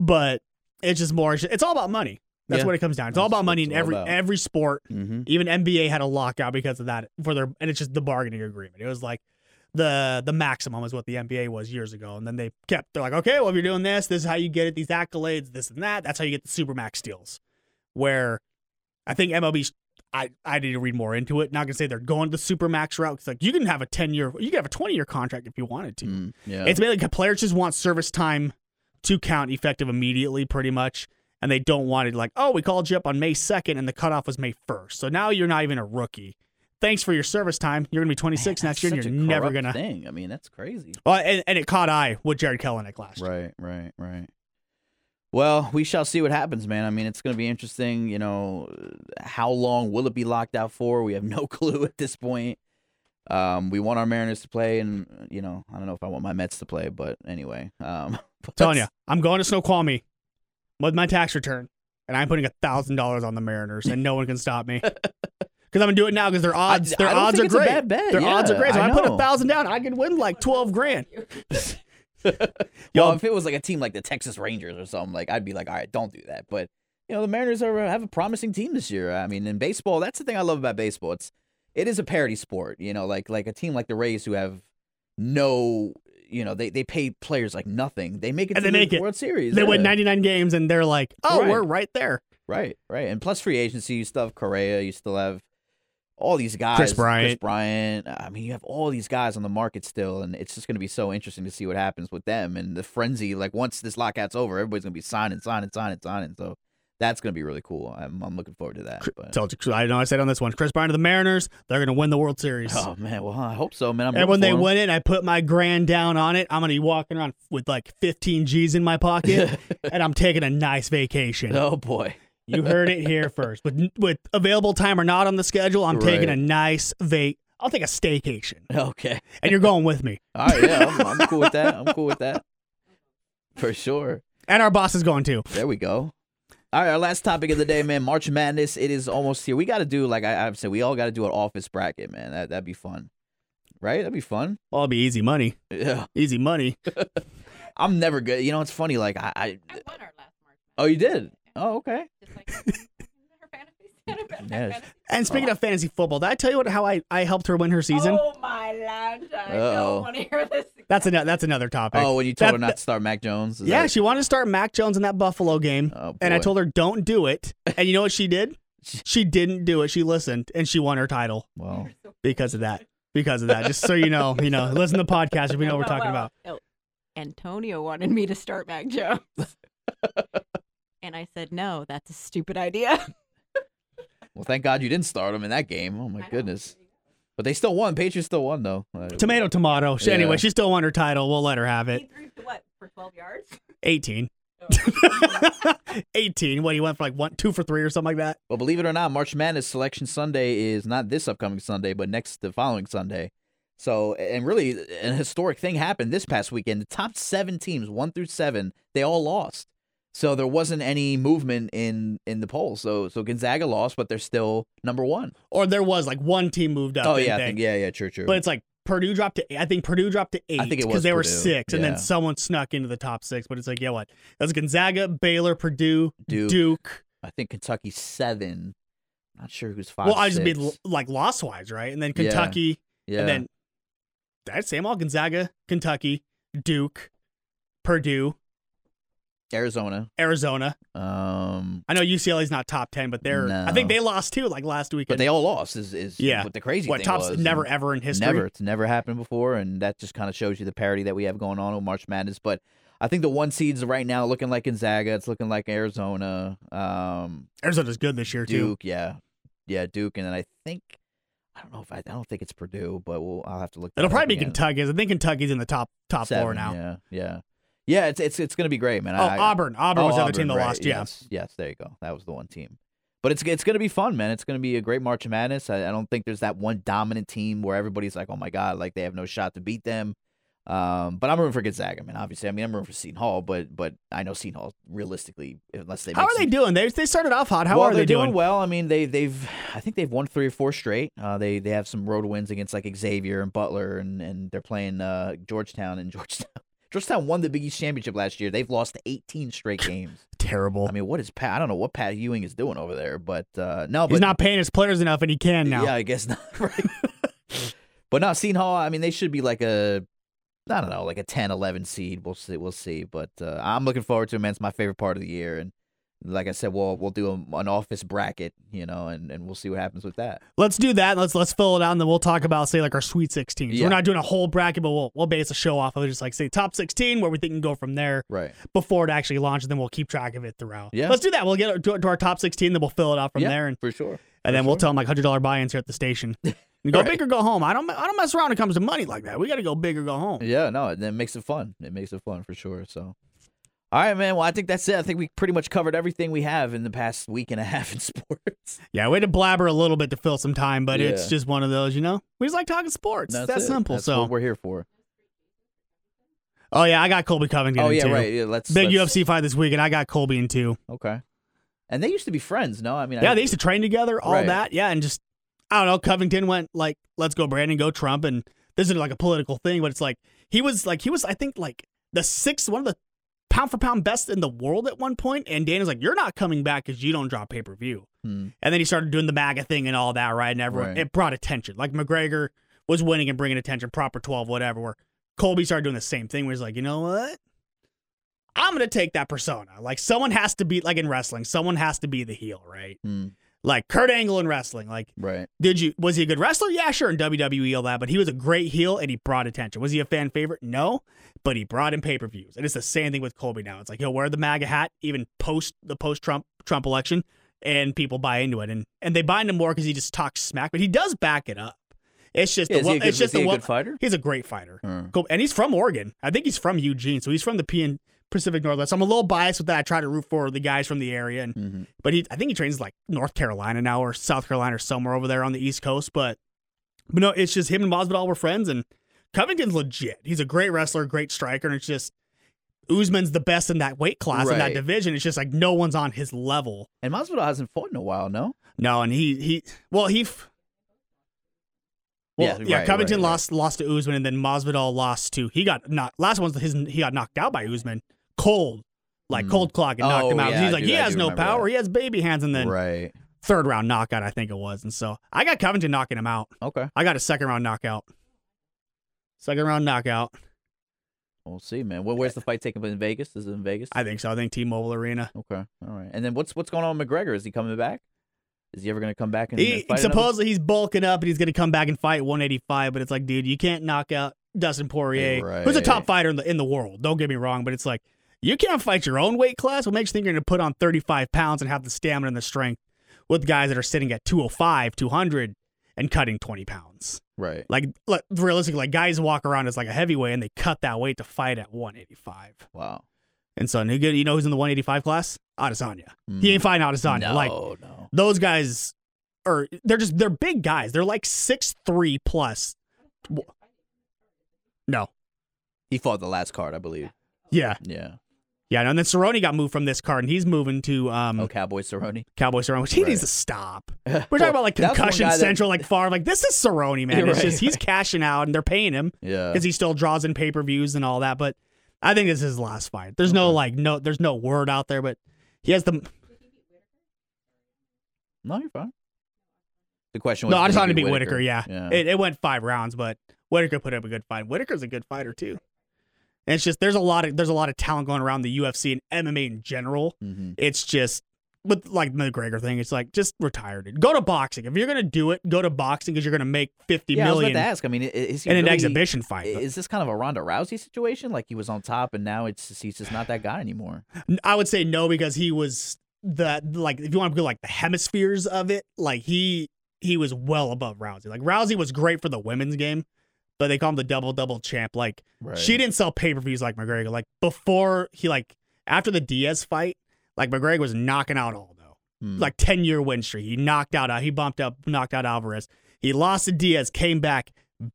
but it's just more. It's all about money. That's Yeah. what it comes down. To. It's all about money in every about. every sport. Mhm. Even NBA had a lockout because of that for their, and it's just the bargaining agreement. It was like the the maximum is what the NBA was years ago, and then they kept. They're like, okay, well, if you're doing this, this is how you get it. These accolades, this and that. That's how you get the supermax deals. Where I think MLB, I I need to read more into it. Not gonna say they're going the supermax route. It's like you can have a ten year, you can have a twenty year contract if you wanted to. Mm, yeah. It's mainly like players just want service time to count effective immediately, pretty much. And they don't want it like, oh, we called you up on May 2nd and the cutoff was May 1st. So now you're not even a rookie. Thanks for your service time. You're going to be 26 Man, next year and you're never going to. thing. I mean, that's crazy. Well, and, and it caught eye with Jarred Kelenic last year. Right, right, right. Well, we shall see what happens, man. I mean, it's going to be interesting. You know, how long will it be locked out for? We have no clue at this point. Um, we want our Mariners to play, and you know, I don't know if I want my Mets to play, but anyway, um, but- telling you, I'm going to Snoqualmie with my tax return, and I'm putting a thousand dollars on the Mariners, and no one can stop me. Because I'm gonna do it now because their I- odds, their I don't odds are great. bad bet. Their odds are great. So I I, put a thousand down, I could win like twelve grand. well, Y'all- if it was like a team like the Texas Rangers or something, like I'd be like, all right, don't do that. But you know, the Mariners are uh, have a promising team this year. I mean, in baseball, that's the thing I love about baseball. It's it is a parity sport. You know, like like a team like the Rays who have no, you know, they they pay players like nothing. They make it And to they the make it. World Series. They win 99 games, and they're like, "Oh, Right. we're right there." Right, right. And plus free agency, you still have Correa, you still have all these guys. Kris Bryant. Kris Bryant. I mean, you have all these guys on the market still, and it's just going to be so interesting to see what happens with them and the frenzy. Like once this lockout's over, everybody's going to be signing, signing, signing, signing. So that's going to be really cool. I'm, I'm looking forward to that. But, Told you, I know I said on this one, Kris Bryant of the Mariners, they're going to win the World Series. oh man, well I hope so, man. I'm and when they for 'em. win it, I put my grand down on it. I'm going to be walking around with like 15 G's in my pocket, and I'm taking a nice vacation. oh boy, You heard it here first. With with available time or not on the schedule, I'm taking a nice vac. I'll take a staycation, okay. and you're going with me. All right, yeah, I'm, I'm cool with that. I'm cool with that for sure. And our boss is going too. There we go. All right, our last topic of the day, man. March Madness. It is almost here. We got to do like I, I've said. We all got to do an office bracket, man. That that'd be fun, right? That'd be fun. Well, it'll be easy money. Yeah, Easy money. I'm never good. You know, it's funny. Like I, I I won our last March. oh, you did. Oh, okay. Just like her fantasy. Yes. And speaking of fantasy football, did I tell you what how I, I helped her win her season? Oh my lord! I Uh-oh. don't want to hear this. That's another that's another topic. Oh, when you told That- her not to start Mac Jones. is yeah, that- she wanted to start Mac Jones in that Buffalo game, Oh, and I boy. told her don't do it. And you know what she did? She didn't do it. She listened, and she won her title Well, because of that. Because of that. Just so you know, you know, listen to the podcast if you know what we're Well, talking well, about. Antonio wanted me to start Mac Jones, and I said no. That's a stupid idea. well, thank God you didn't start him in that game. Oh my goodness. But they still won. Patriots still won though. Tomato, tomato. She, Yeah. Anyway, she still won her title. We'll let her have He it. threw for what for twelve yards? 18. 18. What, he went for like one, two for three or something like that? Well, believe it or not, March Madness Selection Sunday is not this upcoming Sunday, but next the following Sunday. So, and really, an historic thing happened this past weekend. The top seven teams, one through seven, they all lost. So there wasn't any movement in in the polls. So so Gonzaga lost, but they're still number one. Or there was like one team moved up. oh yeah, I think yeah, yeah, true, true. But it's like Purdue dropped to. I think Purdue dropped to eight. I think it was because they were Purdue, six, and then someone snuck into the top six. But it's like, yeah, what? Was Gonzaga, Baylor, Purdue, Duke. Duke. I think Kentucky seven. Not sure who's five. well, I just mean like loss wise, right? And then Kentucky, yeah. and then that's same all Gonzaga, Kentucky, Duke, Purdue, Arizona. Arizona. Um, I know UCLA's not top ten, but they're. I think they lost too, like last week. but they all lost. Is is Yeah. what the crazy what thing tops was. never and ever in history. Never. It's never happened before, and that just kind of shows you the parity that we have going on with March Madness. But I think the one seeds right now looking like Gonzaga. It's looking like Arizona. Um, Arizona's good this year too. Duke. Yeah, yeah, Duke, and then I think I don't know if I, I don't think it's Purdue, but we'll I'll have to look. that It'll probably be again. Kentucky. I think Kentucky's in the top top Seven, four now. Yeah, yeah, yeah. It's it's it's gonna be great, man. Oh, I, Auburn. Auburn Oh, was the other Auburn, team that right, lost. Yeah. Yes, yes, there you go. That was the one team. But it's it's gonna be fun, man. It's gonna be a great March of Madness. I, I don't think there's that one dominant team where everybody's like, oh my god, like they have no shot to beat them. Um, but I'm rooting for Gonzaga, man. Obviously, I mean I'm rooting for Seton Hall, but but I know Seton Hall realistically, unless they How are they doing? They they started off hot. How well, are they doing? well. I mean, they they've I think they've won three or four straight. Uh, they they have some road wins against like Xavier and Butler, and and they're playing uh Georgetown and Georgetown. Georgetown won the Big East championship last year. They've lost 18 straight games. Terrible. I mean, what is Pat? I don't know what Pat Ewing is doing over there, but uh, no, He's but not paying his players enough, and he can now. yeah, I guess not. Right. but not Seton Hall. I mean, they should be like a, I don't know, like a 10, 11 seed. We'll see. We'll see. But uh, I'm looking forward to it, man. It's my favorite part of the year, and like I said, we'll we'll do a, an office bracket, you know, and, and we'll see what happens with that. Let's do that. Let's let's fill it out, and then we'll talk about say like our Sweet 16. Yeah. We're not doing a whole bracket, but we'll we'll base a show off of just like say top 16, where we think can go from there Right. before it actually launches. Then we'll keep track of it throughout. Yeah. Let's do that. We'll get to, to our top 16, then we'll fill it out from yeah, there, and, for sure. and then for we'll tell them like hundred dollar buy-ins here at the station. Go Right. big or go home. I don't I don't mess around when it comes to money like that. We got to go big or go home. Yeah, no, it, it makes it fun. It makes it fun for sure. So, all right, man. Well, I think that's it. I think we pretty much covered everything we have in the past week and a half in sports. Yeah, we had to blabber a little bit to fill some time, but it's just one of those, you know. We just like talking sports. That's That's simple. That's so, what we're here for. oh yeah, I got Colby Covington. Oh in yeah, right. Yeah, let's Big let's- UFC fight this week, and I got Colby in two. Okay. And they used to be friends, no? I mean, Yeah, I, they used to train together, all Right. that. Yeah, and just I don't know. Covington went like, "Let's go, Brandon, go Trump," and this is like a political thing, but it's like he was like he was I think like the sixth one of the pound for pound best in the world at one point, and Dana's like, "You're not coming back because you don't drop pay per view." Hmm. And then he started doing the MAGA thing and all that, right? And everyone Right. it brought attention. Like McGregor was winning and bringing attention, proper twelve, whatever. Where Colby started doing the same thing, where he's like, you know what? I'm gonna take that persona. Like someone has to be like in wrestling, someone has to be the heel, right? Hmm. Like Kurt Angle in wrestling. Like, Right. did you was he a good wrestler? Yeah, sure, in WWE all that, but he was a great heel and he brought attention. Was he a fan favorite? No, but he brought in pay per views, and it's the same thing with Colby now. It's like he'll wear the MAGA hat even post the post Trump Trump election, and people buy into it, and and they buy into more because he just talks smack, but he does back it up. It's just Yeah, the, a good, it's just he the good fighter? He's a great fighter. Cool. And he's from Oregon. I think he's from Eugene, so he's from the P- Pacific Northwest. So I'm a little biased with that. I try to root for the guys from the area, and Mhm. but he I think he trains like North Carolina now or South Carolina or somewhere over there on the East Coast. But but no, it's just him and Masvidal were friends, and Covington's legit. He's a great wrestler, great striker, and it's just Usman's the best in that weight class in that division. It's just like no one's on his level. And Masvidal hasn't fought in a while, no? No, and he he well he. Well, Yeah, yeah, right, Covington right, right. lost lost to Usman, and then Masvidal lost to he got knocked. Last one's his he got knocked out by Usman, cold, like Mm. cold clock, and knocked Oh, him out. yeah, He's like do- he has no power, that. he has baby hands, and then right. third round knockout, I think it was. And so I got Covington knocking him out. Okay. I got a second round knockout. Second round knockout. We'll see, man. Well, where's the fight taking place in Vegas? Is it in Vegas? I think so. I think T-Mobile Arena. Okay. All right. And then what's what's going on with McGregor? Is he coming back? Is he ever going to come back and, and He, fight another- supposedly he's bulking up and he's going to come back and fight 185. But it's like, dude, you can't knock out Dustin Poirier, who's a top fighter in the in the world. Don't get me wrong, but it's like you can't fight your own weight class. What makes you think you're going to put on 35 pounds and have the stamina and the strength with guys that are sitting at 205, 200, and cutting 20 pounds? Right. Like, like realistically, like guys walk around as like a heavyweight and they cut that weight to fight at 185. Wow. And so, you good- you know who's in the 185 class? Adesanya. He ain't mm. fighting Adesanya. No, Like no. those guys are they're just they're big guys. They're like six three plus. No. He fought the last card, I believe. Yeah. Yeah. Yeah, and then Cerrone got moved from this card, and he's moving to um, Oh, Cowboy Cerrone. Cowboy Cerrone, which he Right. needs to stop. We're talking about like concussion central, like far. Like this is Cerrone, man. You're It's right. just he's cashing out, and they're paying him Yeah. because he still draws in pay per views and all that. But I think this is his last fight. There's no like no, there's no word out there, but he has the. No, you're fine. The question was. No, I just wanted to beat Whittaker. Yeah, Yeah. It, it went five rounds, but Whittaker put up a good fight. Whittaker's a good fighter too. And it's just there's a lot of there's a lot of talent going around the UFC and MMA in general. hmm It's just with like the McGregor thing. It's like just retire it. Go to boxing if you're gonna do it. Go to boxing because you're gonna make fifty Yeah, I was million about to ask. I mean, is he in an exhibition fight. Is this kind of a Ronda Rousey situation? Like he was on top, and now it's just, he's just not that guy anymore. I would say no because he was the like if you want to go like the hemispheres of it, like he he was well above Rousey. Like Rousey was great for the women's game, but they call him the double double champ. Like Right. she didn't sell pay per views like McGregor. Like before he like after the Diaz fight, like McGregor was knocking out Aldo. Hmm. Like ten year win streak. He knocked out he bumped up knocked out Alvarez. He lost to Diaz, came back,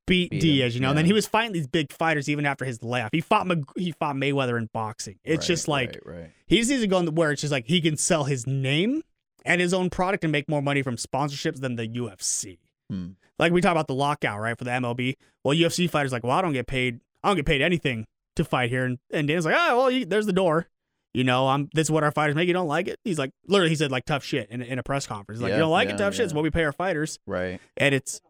beat, Beat him, Diaz. You know, and then he was fighting these big fighters even after his layoff. He fought Mc, he fought Mayweather in boxing. It's Right, just like right, he just needs to go in where it's just like he can sell his name and his own product and make more money from sponsorships than the UFC. Hmm. Like we talk about the lockout, right, for the MLB. Well, UFC fighters like, well, I don't get paid. I don't get paid anything to fight here. And, and Dan's like, oh, well, you, there's the door. You know, I'm. This is what our fighters make. You don't like it? He's like, literally, he said like tough shit in, in a press conference. He's like, Yeah, you don't like yeah, it? Tough shit. It's what we pay our fighters. Right. And it's.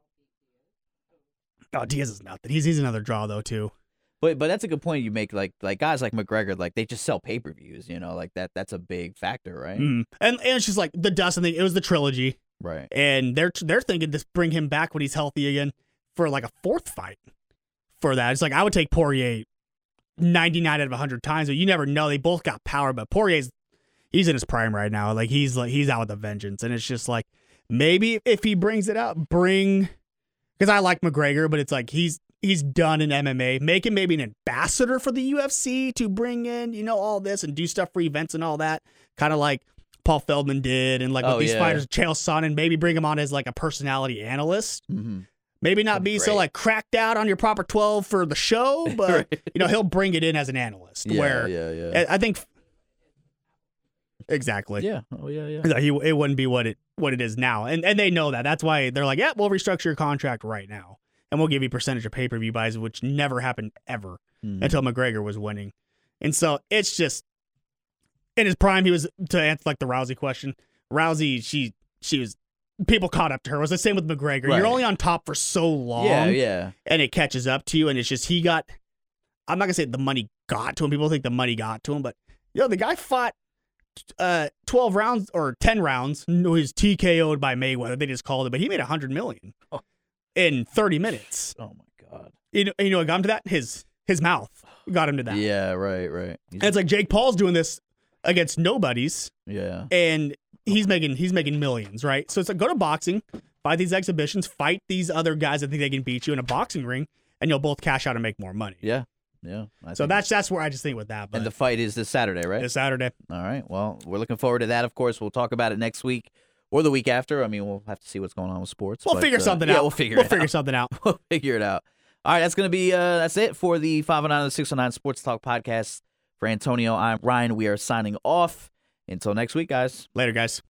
Oh, Diaz is nothing. He's he's another draw though too. But but that's a good point you make. Like like guys like McGregor, like they just sell pay per views. You know, like that. That's a big factor, right? Mm. And and it's just like the Dustin thing. It was the trilogy. Right. and they're they're thinking to bring him back when he's healthy again for like a fourth fight. For that, it's like I would take Poirier ninety nine out of hundred times, but you never know. They both got power, but Poirier's he's in his prime right now. Like he's like he's out with a vengeance, and it's just like maybe if he brings it up, bring because I like McGregor, but it's like he's he's done in MMA. Make him maybe an ambassador for the UFC to bring in you know all this and do stuff for events and all that, kind of like Paul Felder did, and like Oh, with these yeah. fighters, Chael Sonnen, and maybe bring him on as like a personality analyst. hmm Maybe not That'd be be so like cracked out on your proper twelve for the show, but Right. you know he'll bring it in as an analyst. Yeah. where yeah. Yeah. I I think exactly. yeah. Oh yeah. Yeah. He- it wouldn't be what it what it is now, and and they know that. That's why they're like, yeah, we'll restructure your contract right now, and we'll give you percentage of pay per view buys, which never happened ever Mhm. until McGregor was winning, and so it's just in his prime. He was to answer like the Rousey question. Rousey, she she was people caught up to her. It was the same with McGregor. Right. You're only on top for so long, Yeah. Yeah. and it catches up to you, and it's just he got. I'm not gonna say the money got to him. People think the money got to him, but yo, the guy fought uh 12 rounds or 10 rounds. No, he was TKO'd by Mayweather. They just called it, but he made 100 million Oh. in 30 minutes. Oh my god. You know, you know what got him to that? His his mouth got him to that. Yeah. Right. Right. He's- And it's like Jake Paul's doing this against nobodies, yeah. and he's making he's making millions, right? So it's like go to boxing, fight these exhibitions, fight these other guys that think they can beat you in a boxing ring, and you'll both cash out and make more money. Yeah. Yeah. I So that's that's where I just think with that. But and the fight is this Saturday, right? this Saturday, All right. Well, we're looking forward to that. Of course, we'll talk about it next week or the week after. I mean, we'll have to see what's going on with sports. we'll but, figure uh, something yeah, out. We'll figure we'll figure out. something out. we'll figure it out. All right, that's gonna be uh that's it for the 509 and the 609 Sports Talk podcast. For Antonio, I'm Ryan. We are signing off. Until next week, guys. Later, guys.